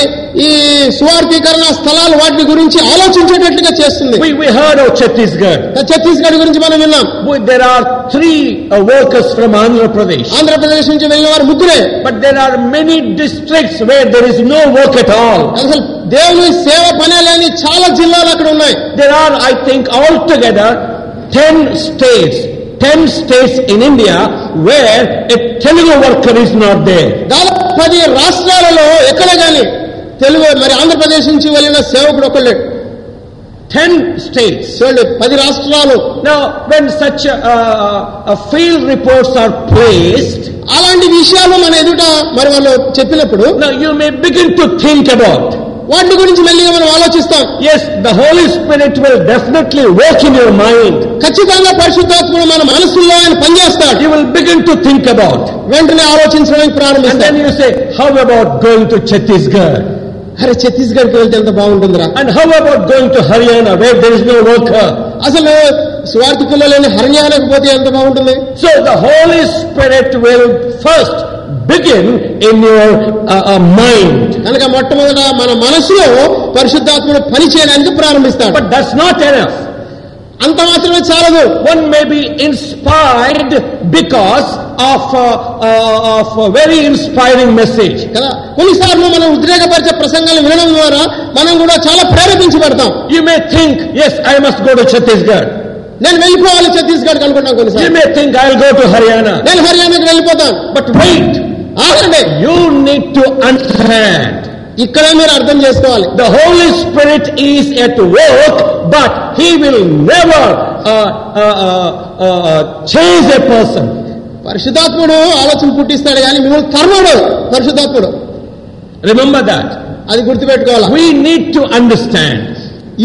ఈ స్వార్థీకరణ స్థలాలు వాటి గురించి ఆలోచించేటట్టుగా చేస్తుంది. ఛత్తీస్గఢ్ ఛత్తీస్గఢ్ గురించి మనం విన్నాం. There are three workers from Andhra Pradesh Andhra Pradesh నుంచి వెళ్ళిన వారు ముగ్గురే. But there are many districts where there is no work at all అసలు దేవుని సేవ పనేలేని చాలా జిల్లాలు అక్కడ ఉన్నాయి. There are I think all together ten states ten states in India where a Telugu worker is not there దాదాపు పది రాష్ట్రాలలో ఎక్కడ కానీ తెలుగు మరి ఆంధ్రప్రదేశ్ నుంచి వెళ్ళిన సేవకుడు ఒకళ్ళు టెన్ స్టేట్స్ పది రాష్ట్రాలు. When such field reports are placed అలాంటి విషయాలు మన ఎదుట మరి వాళ్ళు చెప్పినప్పుడు you may begin to think about వాటి గురించి మెల్లిగా మనం ఆలోచిస్తాం Yes, the Holy Spirit will definitely work in your mind. ఖచ్చితంగా పరిశుద్ధాత్ముడు మన మనసుల్లో ఆయన పనిచేస్తాడు You will begin to think about. వెంటనే ఆలోచించడానికి And then ప్రారంభిస్తాడు you say, how about going to Chhattisgarh? అరే ఛత్తీస్గఢ్కి వెళ్తే ఎంత బాగుంటుందిరా And how about going to Haryana where there is no worker? అసలు స్వార్థికుల్లో లేని హర్యానాకు పోతే ఎంత బాగుంటుంది So the Holy Spirit will first begin in your mind కనుక మొట్టమొదట మన మనసులో పరిశుద్ధాత్మను పనిచేయడానికి ప్రారంభిస్తాడు. బట్ డస్ నాట్ అంత మాత్రమే చాలదు. One may be inspired because of of very inspiring message కదా? కొన్నిసార్లు మనం ఉద్రేకపరిచే ప్రసంగాలు వినడం ద్వారా మనం కూడా చాలా ప్రేరేపించబడతాం. You may think yes I must go to Chhattisgarh నేను వెళ్ళిపోవాలి ఛత్తీస్గఢ్ అనుకుంటాను హర్యానా నేను హర్యానాకి వెళ్ళిపోతాను బట్ వెయిట్ ఆగండి. యూ నీట్ టు అండర్స్టాండ్ ఇక్కడ మీరు అర్థం చేసుకోవాలి. The Holy Spirit is at work but he will never change a person పరిశుద్ధాత్ముడు ఆలోచన పుట్టిస్తాడు కానీ మిమ్మల్ని కర్మడు పరిశుద్ధాత్ముడు. రిమెంబర్ దాట్ అది గుర్తుపెట్టుకోవాలి? వీ నీడ్ టు అండర్స్టాండ్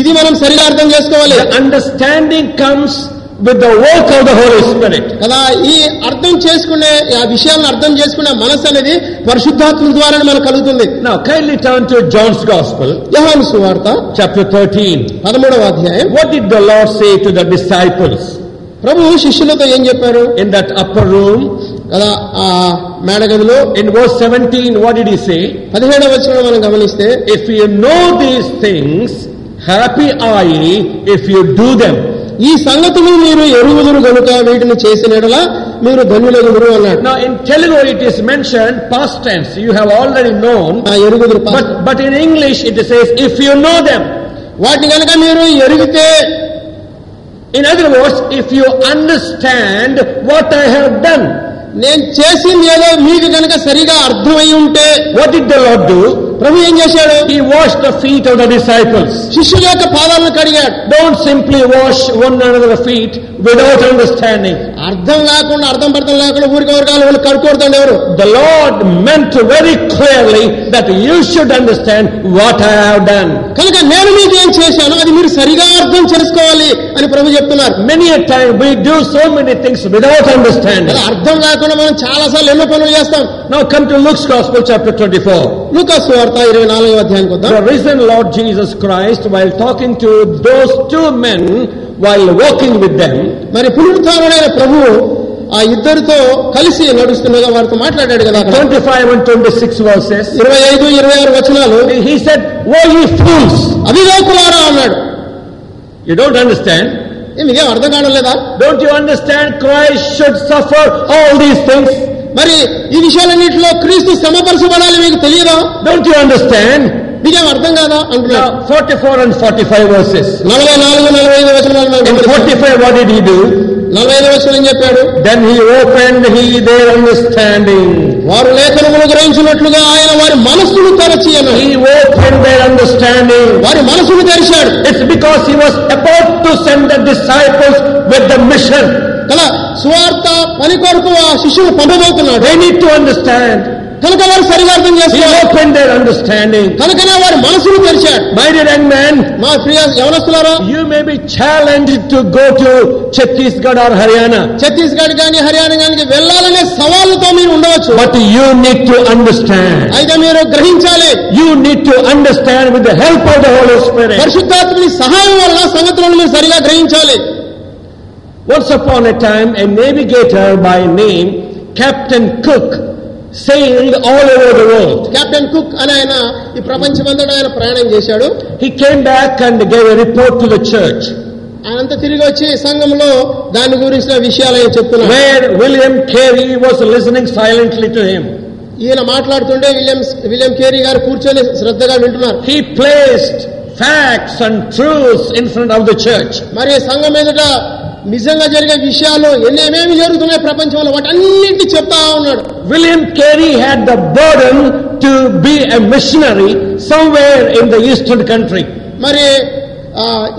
ఇది మనం సరిగా అర్థం చేసుకోవాలి The understanding comes with the work of the Holy Spirit. కదా ఈ అర్థం చేసుకునే ఆ విషయాలను అర్థం చేసుకునే మనసు అనేది పరిశుద్ధాత్మ ద్వారా మనకు కలుగుతుంది Now, kindly turn to John's Gospel, యోహాను సువార్త chapter 13. పదమూడవ అధ్యాయం What did the Lord say to the disciples ప్రభు శిష్యులతో ఏం చెప్పారు in that upper room? కదా ఆ మేడగదిలో In verse 17, what did He say? పదిహేడవ వచ్చిన మనం గమనిస్తే If you know these things, happy are if you do them ఈ సంగతులు మీరు ఎరుగుదురు కనుక వీటిని చేసిన మీరు ధన్యులెదురు అన్నారు నా in Telugu it is mention past tense you have already నా ఎరుగుదురు English if you know them మీరు ఎరిగితే in other words if you understand what I have done నేను చేసింది ఏదో మీకు కనుక సరిగా అర్థమై ఉంటే what it do ప్రభు ఏం చేశాడు He washed the feet of the disciples. శిష్యుల యొక్క పాదాలను కడిగాడు Don't simply wash one another's feet without understanding. అర్థం లేకుండా అర్థం పర్థం లేకుండా ఊరికి ఊరికాలు వాళ్ళు కడుక్కోడుతుంది ఎవరు The Lord meant very clearly that you should understand what I have done. కనుక నేను మీకు ఏం చేశాను అది మీరు సరిగా అర్థం చేసుకోవాలి అని ప్రభు చెప్తున్నారు Many a time we do so many things without understanding. అలా అర్థం లేకుండా మనం చాలా సార్లు ఎన్నో పనులు చేస్తాం Now come to Luke's Gospel chapter 24. లూకాసు వార్త ఇరవై నాలుగో అధ్యాయానికి వద్దాం The risen Lord Jesus Christ, while talking to those two men, while walking with them, మరి పునరుత్థానుడైన ప్రభు ఆ ఇద్దరితో కలిసి నడుస్తుండగా వారితో మాట్లాడాడు కదా అక్కడ 25 and 26 verses, ఇరవై ఐదు ఇరవై ఆరు వచనాలు he said, Woe ye fools! అవివేకులారా అన్నాడు don't understand? ఏ మీకేం అర్థం కావడం లేదా Don't you understand Christ should suffer all these things? మరి ఈ విషయాలన్నింటిలో క్రీస్తు శ్రమపరచబడాలి మీకు తెలియదా Don't you understand? మీకేం అర్థం కాదా అంటున్నాడు Now, 44 and 45 verses. నలభై నాలుగు నలభై ఐదు వచనాలు మనం In గమనిస్తాం. 45, what did he do? నలభై ఐదు వచనం ఏం చెప్పాడు Then he opened he their understanding. వారు లేఖనములు గ్రహించినట్లుగా ఆయన వారి మనస్సును తెరచి అన్నాడు He opened their understanding. వారి మనసును తెరిచాడు It's because he was about to send the disciples with the mission. కదా సువార్త పని కొరకు ఆ శిష్యులు పంపబోతున్నాడు They need to understand. కనుక వారు సరిగా అర్థం He చేసుకోవాలి opened their understanding. కనుకనే వారి మనసును తెరిచాడు My dear young man, మా ప్రియ యవనస్తులారా you may be challenged to go to Chhattisgarh or Haryana, Chhattisgarh కానీ హర్యానా కానీ వెళ్ళాలనే సవాళ్ళతో మీరు ఉండవచ్చు but you need to understand. అయితే మీరు గ్రహించాలి You need to understand with the help of the Holy Spirit. పరిశుద్ధాత్మని సహాయం వల్ల సంగతులను మీరు సరిగా గ్రహించాలి Once upon a time, a navigator by name Captain Cook sailed all over the world. Captain Cook అని ఆయన ఈ ప్రపంచమంతటా ఆయన ప్రయాణం చేశాడు He came back and gave a report to the church ఆయనంతా తిరిగి వచ్చి సంఘంలో దాని గురించిన విషయాలు ఆయన చెప్తున్నాడు where William Carey was listening silently to him. ఈయన మాట్లాడుతుంటే విలియం విలియం కేరీ గారు కూర్చొని శ్రద్ధగా వింటున్నారు He placed facts and truths in front of the church. మరి సంఘం ఎదుట నిజంగా జరిగే విషయాలు ఎన్ని ఏమేమి జరుగుతున్నాయి ప్రపంచంలో వాటన్నింటి చెప్తా ఉన్నాడు William Carey had the burden to be a missionary somewhere in the eastern country. మరి ఆ,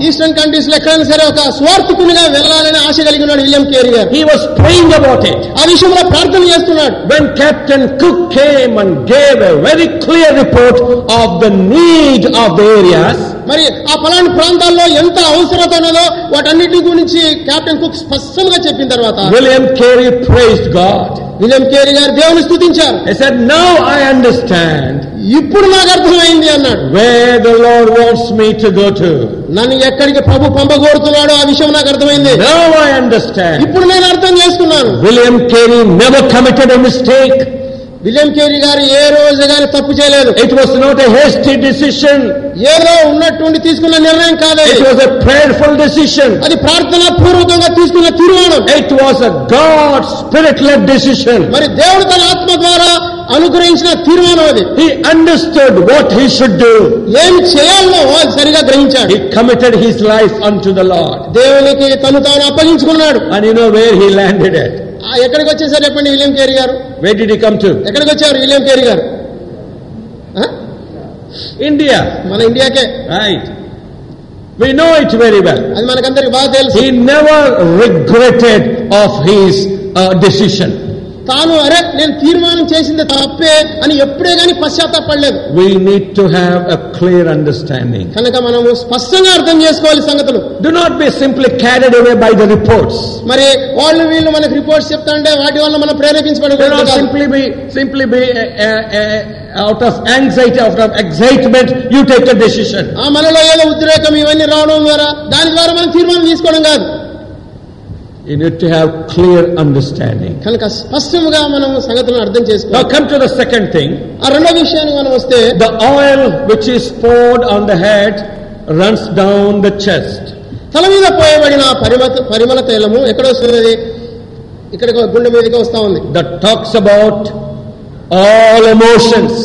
ఈస్టర్న్ కంట్రీస్లో ఎక్కడైనా సరే ఒక స్వార్థకునిగా వెళ్ళాలని ఆశ కలిగి ఉన్నాడు విలియం కేరీ గారు He was praying about it. ఆ విషయంలో ప్రార్థన చేస్తున్నాడు When Captain Cook came and gave a very clear report of the need of the areas, మరి ఆ పలాని ప్రాంతాల్లో ఎంత అవసరత ఉన్నదో వాటన్నిటి గురించి కెప్టెన్ కుక్ స్పష్టంగా చెప్పిన తర్వాత William Carey praised God. William Carey గారు దేవుని స్తుతించారు He said, Now I understand ఇప్పుడు నాకు అర్థమైంది అన్నాడు where the Lord wants me to go to. నన్ను ఎక్కడికి ప్రభు పంపగోరుతున్నాడో ఆ విషయం నాకు అర్థమైంది Now I understand. ఇప్పుడు నేను అర్థం చేసుకున్నాను William Carey never committed a mistake. William Carey గారు ఏ రోజు గాని తప్పు చేయలేదు It was not a hasty decision. ఏదో ఉన్నట్టుండి తీసుకున్న నిర్ణయం కాదు It was a prayerful decision. అది ప్రార్థన పూర్వకంగా తీసుకున్న తీర్మానం It was a God spirit-led decision. మరి దేవుడు తన ఆత్మ ద్వారా అనుగ్రహించిన తీర్మానం అది He understood what he should do. ఏమి చేయాలో అది సరిగా గ్రహించాడు He committed his life unto the Lord. దేవునికి తను తాను అప్పగించుకున్నాడు And you know where he landed at. ఆ, ఎక్కడికి వచ్చేసారు చెప్పండి విలియం కేరీ గారు Where did he come to? ఎక్కడికి వచ్చారు విలియం కేరీ గారు ఆ? India. మన ఇండియాకే Right. We know it very well. అది మనకందరికి బాగా తెలుసు He never regretted of his uh, decision. తాను అరే నేను తీర్మానం చేసింది తప్పే అని ఎప్పుడే గానీ పశ్చాత్తాపడలేదు. We need to have a clear understanding కనుక మనం స్పష్టంగా అర్థం చేసుకోవాలి సంగతులు. Do not be simply carried away by the reports మరి వాళ్ళు వీళ్ళు మనకి రిపోర్ట్స్ చెప్తా ఉంటే వాటి వల్ల మనం ప్రేరేపించబడకూడదు simply be simply be out of anxiety out of excitement you take a decision ఆ మనలో ఏదో ఉద్రేకం ఇవన్నీ రావడం ద్వారా దాని ద్వారా మనం తీర్మానం తీసుకోవడం కాదు. You need to have clear understanding. కనుక స్పష్టంగా మనం సంగతులను అర్థం Now చేసుకోవాలి come to the second thing. ఆ రెండో విషయానికి మనం వస్తే The oil which is poured on the head runs down the chest. తల మీద పోయబడిన పరిమ పరిమళ తైలము ఎక్కడ వస్తున్నది ఇక్కడ గుండె మీదకి వస్తా ఉంది that talks about all emotions.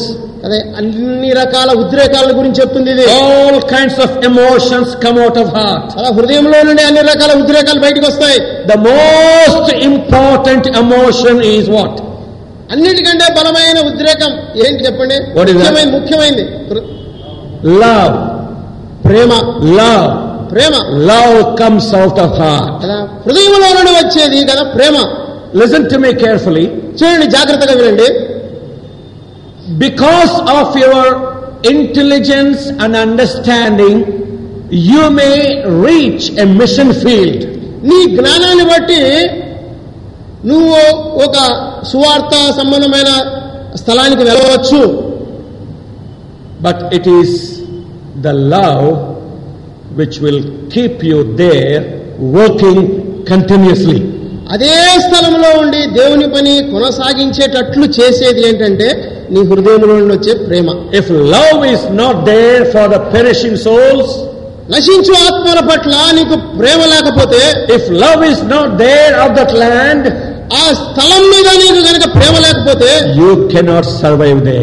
అదే అన్ని రకాల ఉద్రేకాల గురించి చెప్తుంది ఇది All kinds of emotions come out of heart. అలా హృదయంలో నుండి అన్ని రకాల ఉద్రేకాలు బయటకు వస్తాయి The most important emotion is what? అన్నిటికంటే బలమైన ఉద్రేకం ఏంటి చెప్పండి? ముఖ్యమైనది ముఖ్యమైనది Love. ప్రేమ Love. ప్రేమ Love comes out of heart. కదా హృదయంలో నుండి వచ్చేది కదా ప్రేమ Listen to me carefully. చూడండి జాగ్రత్తగా వినండి Because of your intelligence and understanding, you may reach a mission field. నీ జ్ఞానాన్ని బట్టి నువ్వు ఒక సువార్త సంబంధమైన స్థలానికి వెళ్ళవచ్చు But it is the love which will keep you there working continuously. అదే స్థలంలో ఉండి దేవుని పని కొనసాగించేటట్లు చేసేది ఏంటంటే నీ హృదయంలో వచ్చే ప్రేమ. If love is not there for the perishing souls నశించు ఆత్మల పట్ల నీకు ప్రేమ లేకపోతే if love is not there of that land ఆ స్థలం మీద నీకు కనుక ప్రేమ లేకపోతే యూ కెనాట్ సర్వైవ్ దే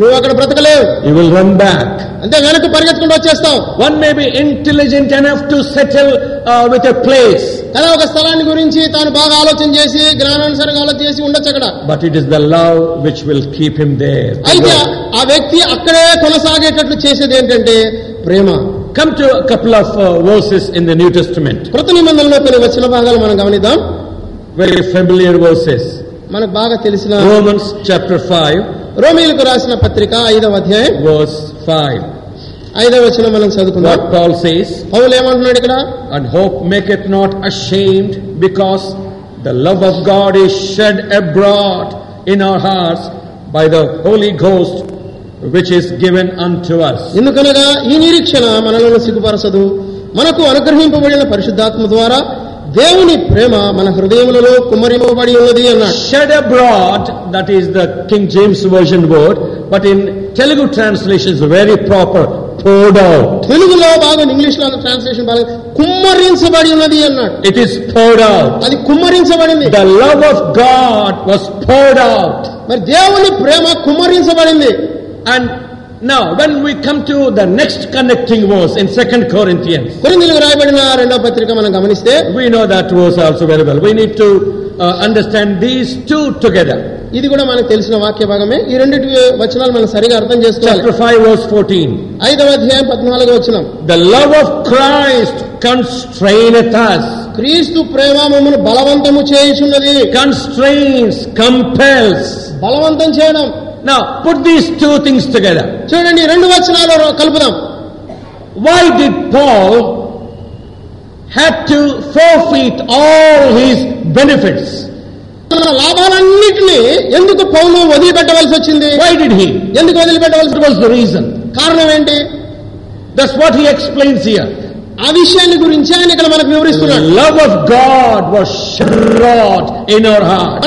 నువ్వు అక్కడ బ్రతకలేవు You will run back. అంతే వెనక్కి పరిగెత్తుకుంటూ వచ్చేస్తావు One may be intelligent enough to settle uh, with a place, కదా ఒక స్థలాన్ని గురించి తాను బాగా ఆలోచన చేసి జ్ఞానానుసారంగా ఆలోచన చేసి ఉండొచ్చు అక్కడ but it is the love which will keep him there. అయితే ఆ వ్యక్తి అక్కడే కొనసాగేటట్లు చేసేది ఏంటంటే ప్రేమ Come to a couple of uh, verses in the New Testament. కృత నిబంధనలో కొన్ని వచ్చిన భాగాలు మనం గమనిద్దాం Very familiar verses. మనకు బాగా తెలిసిన Romans chapter 5, రోమిలకు రాసిన పత్రిక ఐదవ అధ్యాయం. వర్స్ ఫైవ్ ఐదవ వచనం మనం చదువుకుందాం. పౌల్ సేస్ పౌల్ ఏమంటున్నాడు ఇక్కడ? And hope make it not ashamed because the love of God is shed abroad in our hearts by the Holy Ghost which is given unto us ఎందుకనగా ఈ నిరీక్షణ మనలో సిగ్గుపరచదు. మనకు అనుగ్రహింపబడిన పరిశుద్ధాత్మ ద్వారా దేవుని ప్రేమ మన హృదయములలో కుమ్మరింపబడి ఉన్నది అన్నాడు is the King James Version word, but in Telugu translation is very proper, poured out. తెలుగులో బాగా ఇంగ్లీష్లో ట్రాన్స్లేషన్ బాగా కుమ్మరించబడి ఉన్నది అన్నాడు It is poured out. అది కుమ్మరించబడింది The love of God was poured out. మరి దేవుని ప్రేమ కుమ్మరించబడింది And now, when we come to the next connecting verse in Second Corinthians, కొరింథీయులకు రాయబడిన రెండవ పత్రిక మనం గమనిస్తే we know that verse also very well. We need to uh, understand these two together. ఇది కూడా మనకు తెలిసిన వాక్య భాగమే ఈ రెండింటి వచనాలు మనం సరిగా అర్థం చేసుకోవాలి Chapter 5, verse 14. ఐదవ అధ్యాయం పద్నాలుగో వచనం The love of Christ constraineth us. క్రీస్తు ప్రేమ మమ్మల్ని బలవంతము చేయుచున్నది Constrains, compels. బలవంతం చేయడం నా put these two things together చూడండి రెండు వచనాలు కలుపుదాం. Why did Paul had to forfeit all his benefits తన లాభాలన్నింటినీ ఎందుకు పౌను వదిలిపెట్టవలసి వచ్చింది? వై డిడ్ హీ ఎందుకు వదిలిపెట్టవలసి వాజ్ ద రీజన్ కారణం ఏంటి? That's what he explains here ఆ విషయాన్ని గురించి ఆయన ఇక్కడ మనకు వివరిస్తున్నాడు. Love of God was shed abroad in our heart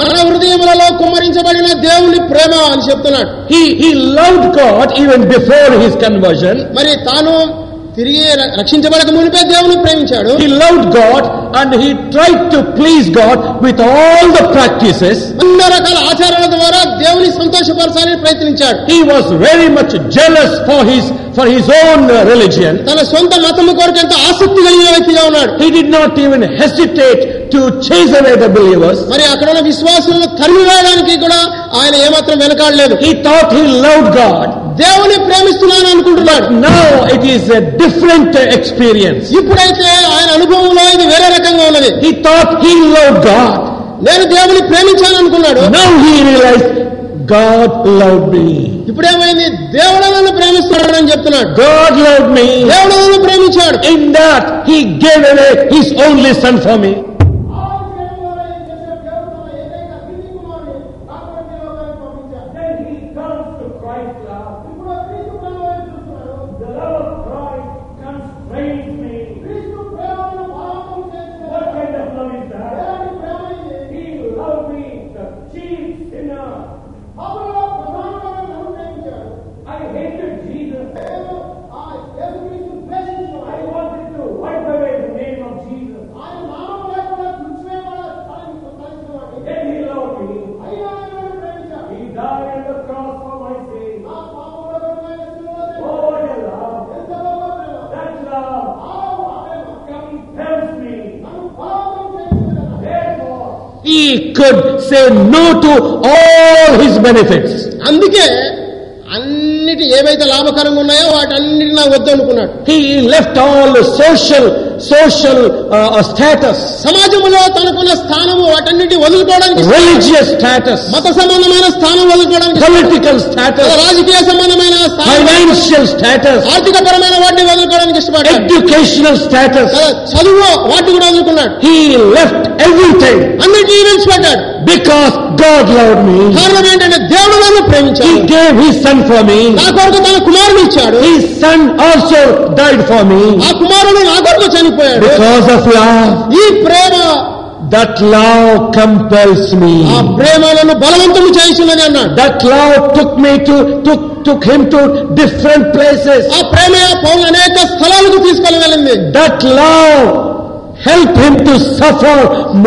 కుమరించబడిన దేవుని ప్రేమ అని చెప్తున్నాడు. He he loved God even before his conversion మరి తాను తిరిగి ర- రక్షించబడక మునిపే దేవుని ప్రేమించాడు He loved God and he tried to please God with all the practices. అన్ని రకాల ఆచారాల ద్వారా దేవుని సంతోషపరచాలని ప్రయత్నించాడు He was very much jealous for his, for his own uh, religion. తన సొంత మతము కొరకు ఎంతో ఆసక్తి కలిగిన వ్యక్తిగా ఉన్నాడు He did not even hesitate to chase away W యూవర్స్ మరి అక్కడ ఉన్న విశ్వాసులను తరిమి కూడా ఆయన ఏమాత్రం వెనకాడలేదు. ఈ థాట్ హీ లవ్ గాడ్ దేవుని ప్రేమిస్తున్నాను అనుకుంటున్నాడు. No it is a different experience ఇప్పుడైతే ఆయన అనుభవంలో ఇది వేరే రకంగా ఉన్నది. ఈ థాట్ హీ లవ్ గాడ్ నేను దేవుని ప్రేమించాలనుకున్నాడు no he realize God love me ఇప్పుడేమైంది? దేవుడు ప్రేమిస్తున్నాడు అని చెప్తున్నాడు. గాడ్ లవ్ మీ దేవుడు ప్రేమించాడు. In that he gave away only son for me no to all his benefits. అందుకే అన్నిటి ఏవైతే లాభకరంగా ఉన్నాయో వాటన్నిటి నాకు వద్దు అనుకున్నాడు. All the social, social uh, status, సమాజంలో తనకున్న స్థానము వాటన్నిటి వదులుకోవడానికి religious status, మత సంబంధమైన స్థానం వదులుకోవడానికి political status, రాజకీయ సంబంధమైన financial status, ఆర్థిక పరమైన వాటిని వదులుకోవడానికి ఇష్టపడ్డాడు. Status. కదా, చదువు వాటిని కూడా వదులుకున్నాడు. He left everything. అన్నిటినీ విడిచిపెట్టాడు బికాస్ గాడ్ లవ్ మీ కారణం ఏంటంటే దేవుడు నన్ను ప్రేమించాడు. సన్ ఫర్ మీ నా కొరకు తన కుమారుని ఇచ్చాడు. His son also died for me ఆ కుమారుడు నా కొరకు చనిపోయాడు. బికాస్ ఆఫ్ లవ్ ఈ ప్రేమ దట్ లవ్ కంపెల్స్ మీ ఆ ప్రేమలను బలవంతము చేస్తుందని అన్నాడు. That love took me to took took him to different places ఆ ప్రేమ పౌరు అనేక స్థలాలకు తీసుకెళ్ళగలిగింది. That love love helped him to suffer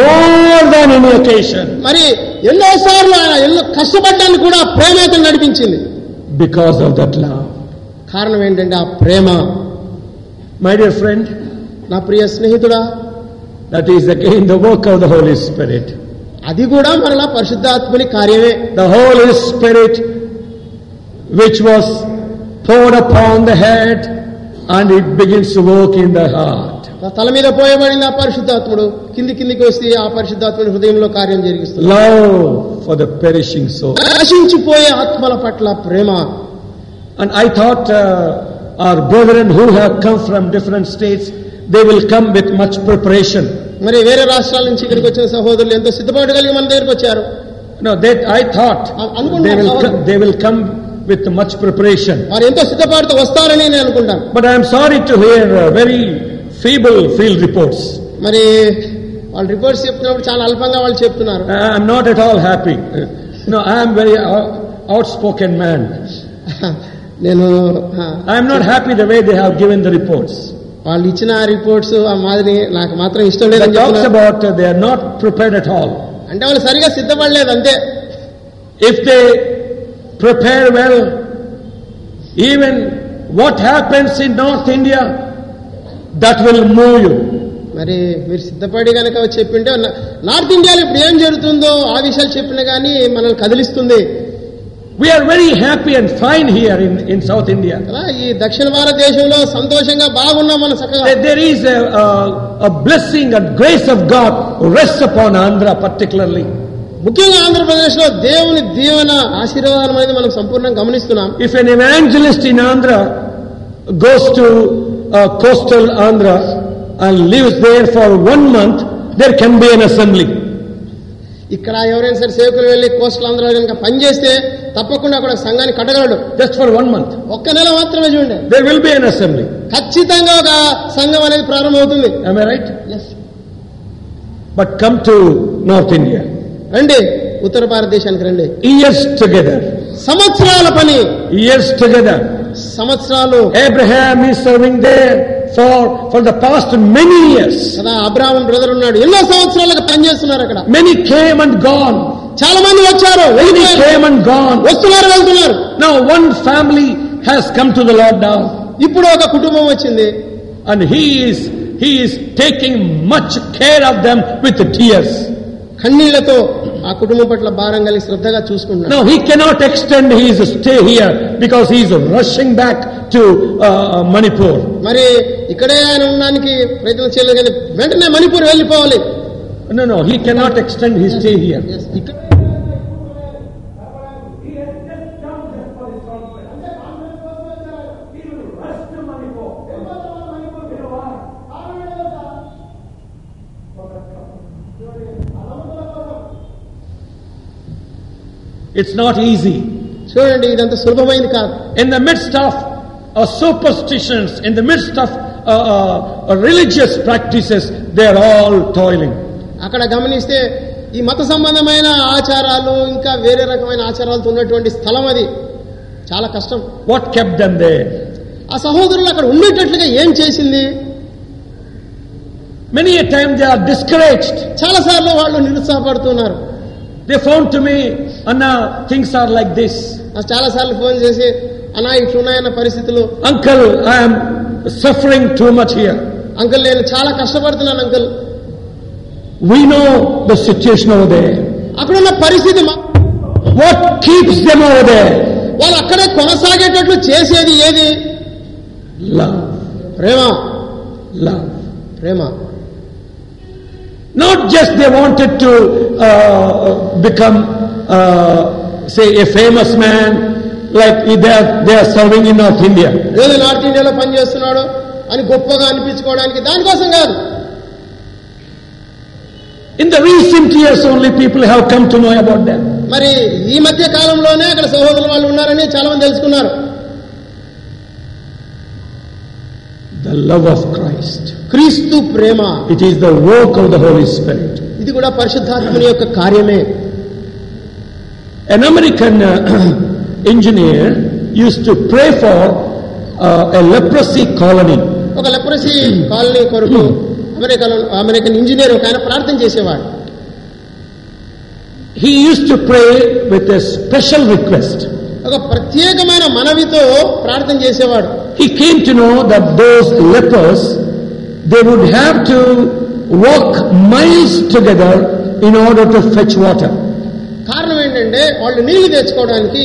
more than any occasion. మరి ఎన్నోసార్లు ఆయన ఎన్నో కష్టపడ్డాన్ని కూడా ప్రేమ అతను నడిపించింది Because of that love. కారణం ఏంటంటే ఆ ప్రేమ My dear friend, నా ప్రియ స్నేహితుడా that is again the work of the Holy Spirit. అది కూడా మరలా పరిశుద్ధాత్మని కార్యమే The Holy Spirit which was poured upon the head and it begins to work in the heart. తల మీద పోయబడింది ఆ పరిశుద్ధాత్ముడు కింది కిందికి వస్తే ఆ పరిశుద్ధాత్ముడు హృదయంలో కార్యం జరిగిస్తుంది. ఫర్ సో నశించిపోయే ఆత్మల పట్ల ప్రేమ. And I thought our brother who have come from different states they will come with much preparation మరి వేరే రాష్ట్రాల నుంచి ఇక్కడికి వచ్చిన సహోదరులు ఎంతో సిద్ధపాటు కలిగి మన దగ్గరికి వచ్చారు. I thought they will come with much preparation వారు ఎంతో సిద్ధపాటుతో వస్తారని నేను అనుకుంటాను but I'm sorry to hear very feeble field reports. మరి వాళ్ళు రిపోర్ట్స్ చెప్తున్నప్పుడు చాలా అల్పంగా వాళ్ళు చెప్తున్నారు I am not at all happy. Uh, No, I am very out- outspoken man. నేను ఆ, I am not happy the way they have given the reports. వాళ్ళు ఇచ్చిన రిపోర్ట్స్ ఆ మాదిరి నాకు మాత్రం ఇష్టం It లేదని talks చెప్తున్నారు. about uh, they are not prepared at all. అంటే వాళ్ళు సరిగా సిద్ధపడలేదు అంతే If they prepare well, even what happens in North India, that will move you. మరి మీరు సిద్ధపడి కనుక చెప్పింటే నార్త్ ఇండియాలో ఇప్పుడు ఏం జరుగుతుందో ఆ విషయాలు చెప్పినా కానీ మనల్ని కదిలిస్తుంది We are very happy and fine here in, in South India. కదా ఈ దక్షిణ భారతదేశంలో సంతోషంగా బాగున్నాం మన చక్కగా There- There is a, a, a blessing and grace of God rests upon Andhra particularly. ముఖ్యంగా ఆంధ్రప్రదేశ్లో దేవుని దీవెన ఆశీర్వాదం అనేది మనం సంపూర్ణంగా గమనిస్తున్నాం If an evangelist in Andhra goes to uh, coastal Andhra and lives there for one month, there can be an assembly. ఇక్కడ ఎవరైనా సరే సేవకులు వెళ్ళి కోస్టల్ ఆంధ్రలో కనుక పనిచేస్తే తప్పకుండా అక్కడ సంఘాన్ని కట్టగలడు. జస్ట్ ఫర్ వన్ మంత్ ఒక్క నెల మాత్రమే చూడండి. దేర్ అసెంబ్లీ ఖచ్చితంగా ఒక సంఘం అనేది ప్రారంభమవుతుంది. All right but come to North India రండి ఉత్తర భారతదేశానికి రండి. ఇయర్స్ టుగెదర్ సంవత్సరాల పని. ఇయర్స్ టుగెదర్ సంవత్సరాలు Abraham is serving there for, for the past many years. కదా అబ్రాహ్మణ్ బ్రదర్ ఉన్నాడు ఎన్నో సంవత్సరాలుగా పనిచేస్తున్నారు అక్కడ Many came and gone. చాలా మంది వచ్చారు Many వెళ్ళిపోయారు. came and gone. వస్తున్నారు వెళ్తున్నారు Now one family has come to the Lord now. ఇప్పుడు ఒక కుటుంబం వచ్చింది And he is, he is taking much care of them with tears. కన్నీళ్ళతో ఆ కుటుంబం పట్ల భారం కలిగి శ్రద్ధగా చూసుకుంటున్నాడు. Now he cannot extend his stay here because he is back to Manipur మరి ఇక్కడే ఆయన ఉండడానికి ప్రయత్నం చేయలేదు వెంటనే మణిపూర్ వెళ్ళిపోవాలి. He cannot extend his stay here ఇక్కడ It's not easy. చూడండి ఇదంతా సులభమైంది కాదు In the midst of uh, superstitions, in the midst of uh, uh, religious practices, they are all toiling. అక్కడ గమనిస్తే ఈ మత సంబంధమైన ఆచారాలు ఇంకా వేరే రకమైన ఆచారాలతో ఉన్నటువంటి స్థలం అది చాలా కష్టం What kept them there? ఆ సహోదరులు అక్కడ ఉండేటట్లుగా ఏం చేసింది Many a time they are discouraged. చాలా సార్లు వాళ్ళు నిరుత్సాహపడుతున్నారు They found to me, Things are like this. నాకు చాలా సార్లు ఫోన్ చేసి అన్నా ఇట్లున్నాయన్న పరిస్థితులు I am suffering too much here. Uncle నేను చాలా కష్టపడుతున్నాను uncle know the situation over there. అక్కడున్న పరిస్థితి మా- What keeps them over there? వాళ్ళు అక్కడే కొనసాగేటట్లు చేసేది ఏది Love. ప్రేమ Love. ప్రేమ they wanted to uh, become, uh, say, a famous man, like they are, they are serving in North India. ఏదో నార్త్ ఇండియాలో పనిచేస్తున్నాడు అని గొప్పగా అనిపించుకోవడానికి దానికోసం కాదు In the recent years only people have come to know about them. మరి ఈ మధ్య కాలంలోనే అక్కడ సహోదరులు వాళ్ళు ఉన్నారని చాలా మంది తెలుసుకున్నారు The love of Christ. క్రీస్తు ప్రేమ It is the work of the Holy Spirit. ఇది కూడా పరిశుద్ధాత్మని యొక్క కార్యమే An American uh, engineer used to pray for uh, a leprosy colony. ఒక లెప్రసీ కాలనీ కొరకు అమెరికాలో అమెరికన్ ఇంజనీర్ ఒక ఆయన ప్రార్థన చేసేవాడు He used to pray with a special request. ఒక ప్రత్యేకమైన మనవితో ప్రార్థన చేసేవాడు He came to know that those lepers, they would have to walk miles together in order to fetch water. కారణం ఏంటంటే వాళ్ళు నీళ్ళు తెచ్చుకోవడానికి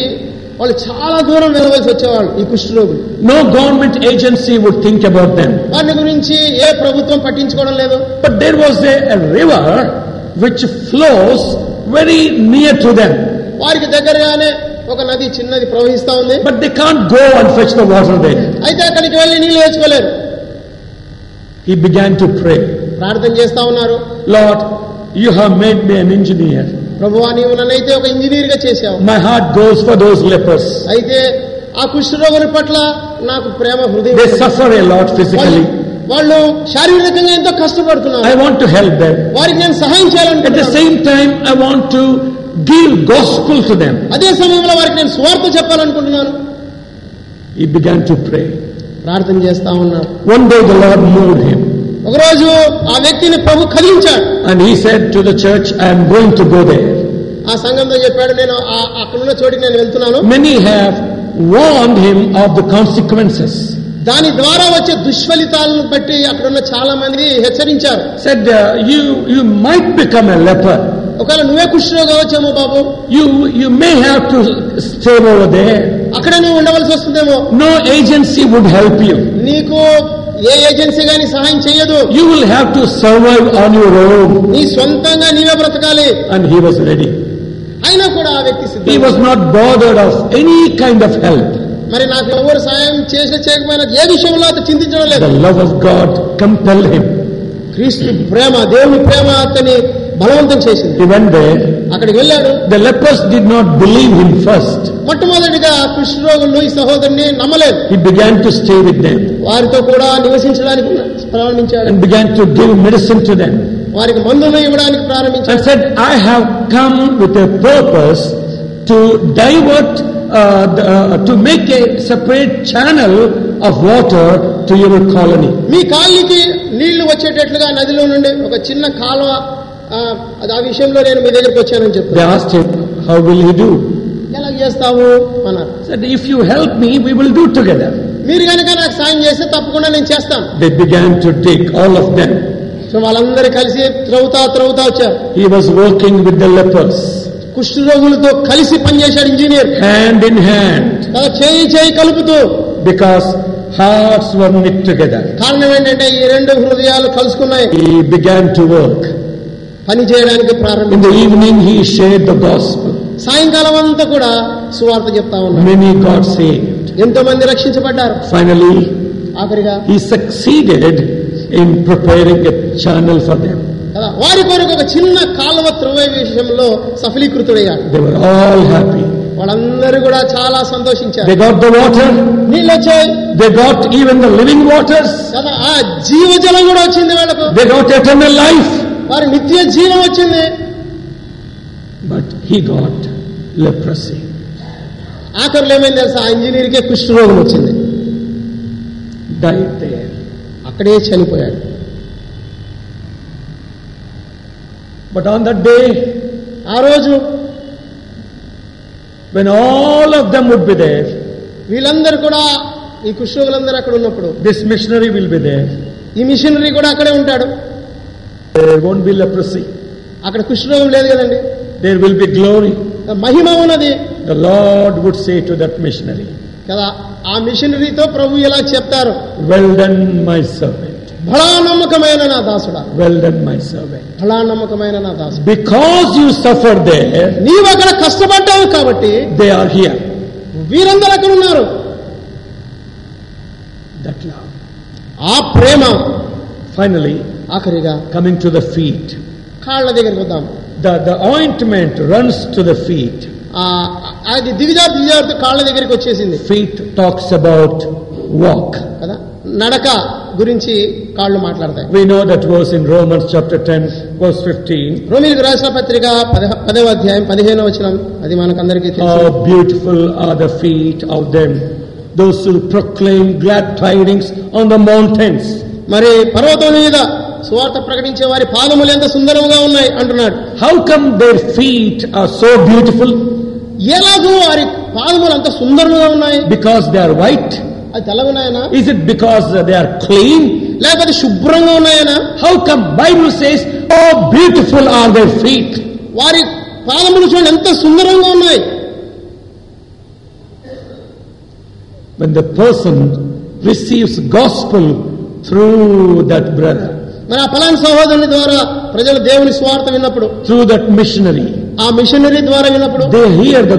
వాళ్ళు చాలా దూరం వెళ్ళవలసి వచ్చేవాళ్ళు ఈ కుష్ఠరోగులు No government agency would think about them. వారిని గురించి ఏ ప్రభుత్వం పట్టించుకోవడం లేదు But there was a, a river which flows very near to them. వారికి దగ్గరగానే ఒక నది చిన్నది ప్రవహిస్తా ఉంది But they can't go and fetch the water there. అయితే అక్కడికి వెళ్ళి నీళ్ళు తెచ్చుకోలేరు He began to pray. ప్రార్థన చేస్తా ఉన్నారు Lord, you have made me an engineer. ప్రభువా నీవు నన్నైతే ఒక ఇంజనీర్గా చేశావు My heart goes for those lepers. అయితే ఆ కుష్ఠరోగుల పట్ల నాకు ప్రేమ హృదయం They ఉంది. suffer a lot వాళ్ళు physically. వాళ్ళు శారీరకంగా ఎంతో కష్టపడుతున్నారు I want to help them. వారికి నేను సహాయం At the చేయాలనుకుంటున్నాను same time, I want to give gospel to them. అదే సమయంలో వారికి నేను స్వార్థ చెప్పాలనుకుంటున్నాను He began to pray. ప్రార్థన చేస్తా ఉన్నాడు One day the Lord moved him ఒక రోజు ఆ వ్యక్తిని ప్రభు కలిగించాడు and he said to the church I'm going to go there ఆ సంఘంలో చెప్పాడు నేను అక్కడ ఉన్న చోటి నేను వెళ్తున్నాను. మెనీ హ్యావ్ వాన్ హిమ్ ఆఫ్ ద కాన్సిక్వెన్సెస్ దాని ద్వారా వచ్చే దుష్ఫలితాలను బట్టి అక్కడున్న చాలా మంది హెచ్చరించారు said you you might become a leper ఒకవేళ నువ్వే కుష్ఠరోగ వచ్చేమో బాబు. You you may have to stay over there అక్కడ నువ్వు ఉండవలసి వస్తుందేమో. No agency would help you నీకు ఏ ఏజెన్సీ గాని సహాయం చేయదు. You will have to survive on your own నీ సొంతంగా నీవే బ్రతకాలి. అండ్ హీ వాస్ రెడీ అయినా కూడా ఆ వ్యక్తి సిద్ధం he was not bothered of any kind of health మరి నాకు ఎవరు సహాయం చేసే చేయకపోయినా ఏ విషయంలో అతను చింతించడం లేదు. Love of God compel him క్రీస్తు ప్రేమ దేవుని ప్రేమ అతని బలవంతం చేసింది. ఇవన్నీ అక్కడికి వెళ్ళాడు. The lepers did not believe him first మొట్టమొదటిగా కృష్ణ రోగులు ఈ సహోదరుని నమ్మలేదు. He began to stay with them వారితో కూడా నివసించడానికి ప్రారంభించాడు and began to give medicine to them వారికి మందులు ఇవ్వడానికి ప్రారంభించాడు. I said I have come with a purpose to divert to make a separate channel of water to your colony మీ కాలనీకి నీళ్ళు వచ్చేటట్లుగా నదిలో నుండి ఒక చిన్న కాలువ ఆ, అది ఆ విషయంలో నేను మీ దగ్గరికి వచ్చానని They చెప్తాను asked him, How will he do? ఎలా చేస్తావు అన్నారు He said, If you help me, we will do together. మీరు కనుక నాకు సాయం చేస్తే తప్పకుండా నేను చేస్తాను They began to dig, all of them. So వాళ్ళందరూ కలిసి త్రవుతా త్రవుతా వచ్చారు He was working with the lepers, కుష్ఠరోగులతో కలిసి పనిచేశాడు ఇంజనీర్ hand in hand, అలా చేయి చేయి కలుపుతూ because hearts were knit together. కారణం ఏంటంటే ఈ రెండు హృదయాలు కలుసుకున్నాయి He began to work. పని చేయడానికి evening he share the gospel సాయంకాలం అంతా కూడా సువార్త చెప్తా ఉన్నా మెనీ సే ఎంతో మంది రక్షించబడ్డారు. ఫైనలీ ఆఖరిగా he succeeded in preparing a channel for them వారి కొరకు ఒక చిన్న కాలువ త్రువే విషయంలో సఫలీకృతుడయ్యాడు దే హ్యాపీ వాళ్ళందరూ కూడా చాలా సంతోషించారు. ద వాటర్ నీళ్ళు వచ్చాయి. ద లివింగ్ వాటర్స్ కదా ఆ జీవజలం కూడా ఎటర్నల్ లైఫ్ వారి నిత్య జీవం వచ్చింది But he got leprosy. ఆఖరిలో ఏమైంది తెలుసా ఆ ఇంజనీర్కే కుష్ఠరోగం వచ్చింది Died there. అక్కడే చనిపోయాడు But on that day, ఆ రోజు when all of them would be there, వీళ్ళందరూ కూడా ఈ కుష్ఠరోగులందరూ అక్కడ ఉన్నప్పుడు this missionary will be there. ఈ మిషనరీ కూడా అక్కడే ఉంటాడు దేర్ వోన్ బిల్ లెప్రసి అక్కడ కుష్ లేదు కదండి. దేర్ విల్ బి గ్లోరీ మహిమ ఉన్నది. The Lord would say to that missionary కదా ఆ మిషనరీతో ప్రభు ఎలా చెప్తారు వెల్ డన్ మై సర్వెంట్ బలా నమ్మకమైన నా దాసుడ. వెల్ డన్ మై సర్వెంట్ బలా నమ్మకమైన నా దాసు బికాజ్ యు సఫర్ దే నీవు అక్కడ కష్టపడ్డావు కాబట్టి దే ఆర్ హియర్ వీరందరూ అక్కడ ఉన్నారు. ఆ ప్రేమ. ఫైనలీ ఆఖరిగా కమింగ్ టు ద ఫీట్ కాళ్ళ దగ్గర వద్దాం the the ointment runs to the feet అది దిగుజా దిగజాడుతూ కాళ్ళ దగ్గరికి వచ్చేసింది. ఫీట్ టాక్స్ అబౌట్ వాక్ కదా? నడక గురించి కాళ్ళు మాట్లాడతాయి. We know that was in Romans chapter 10 verse 15 రోమీయులకు రాసిన పత్రిక 10వ అధ్యాయం 15వ వచనం అది మనకు అందరికీ తెలుసు. How beautiful are the feet of them those who proclaim glad tidings on the mountains మరి పర్వతం మీద సువార్త ప్రకటించే వారి పాదములు ఎంత సుందరంగా ఉన్నాయి అంటున్నాడు. How come their feet are so beautiful ఎలాగో వారి పాదములు అంత సుందరంగా ఉన్నాయి? బికాస్ దే ఆర్ వైట్ అది తెల్ల is it because they are clean లేకపోతే శుభ్రంగా ఉన్నాయనా? How come Bible says O beautiful are their feet వారి పాదములు చూడండి ఎంత సుందరంగా ఉన్నాయి. When the person receives gospel through that brother మరి ఆ పలాన్ సహోదరుని ద్వారా ప్రజలు దేవుని స్వార్థ విన్నప్పుడు త్రూ దట్ మిషనరీ ఆ మిషనరీ ద్వారా విన్నప్పుడు దే హియర్ ద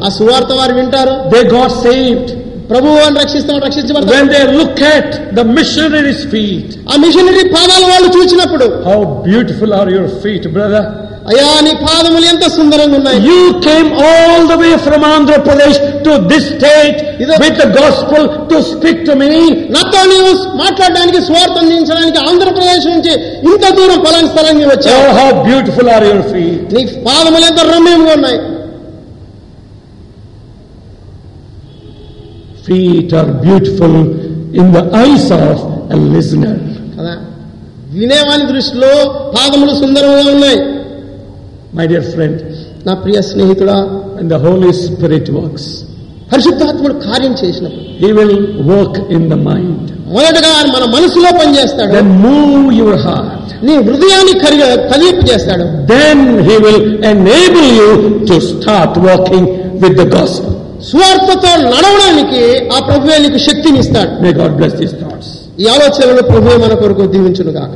ఆ సువార్త వారు వింటారు. దే గాట్ సేవ్డ్ ప్రభు వారిని రక్షిస్తాడు రక్షించబడతాడు look at the missionary's feet ఆ మిషనరీ పాదాల వాళ్ళు చూసినప్పుడు how beautiful are your feet brother అయ్యా నీ పాదములు ఎంత సుందరంగా ఉన్నాయి You came all the way from Andhra Pradesh to this state Ido- with the gospel to speak to me. నాతో నీవు మాట్లాడడానికి స్వార్థ అందించడానికి ఆంధ్రప్రదేశ్ నుంచి ఇంత దూరం ఫలాని స్థలానికి వచ్చావు Oh, how beautiful are your feet. నీ పాదములు ఎంత రమ్యంగా ఉన్నాయి Feet are beautiful in the eyes of a listener. కదా వినేవాని దృష్టిలో పాదములు సుందరంగా ఉన్నాయి మై డియర్ ఫ్రెండ్ నా ప్రియ స్నేహితుడా and the Holy Spirit works పరిశుద్ధాత్ముడు కార్యం చేసినప్పుడు he will work in the mind మొదటగా మన మనసులో పనిచేస్తాడు. దెన్ మూవ్ యువర్ హార్ట్ నీ హృదయాన్ని కలిగ కలిపి చేస్తాడు. Then he will enable you to start working with the ghost స్వార్థతో నడవడానికి ఆ ప్రభుత్వానికి శక్తినిస్తాడు may God bless these thoughts ఈ ఆలోచనలో ప్రభు మన కొరకు దీవించును కాక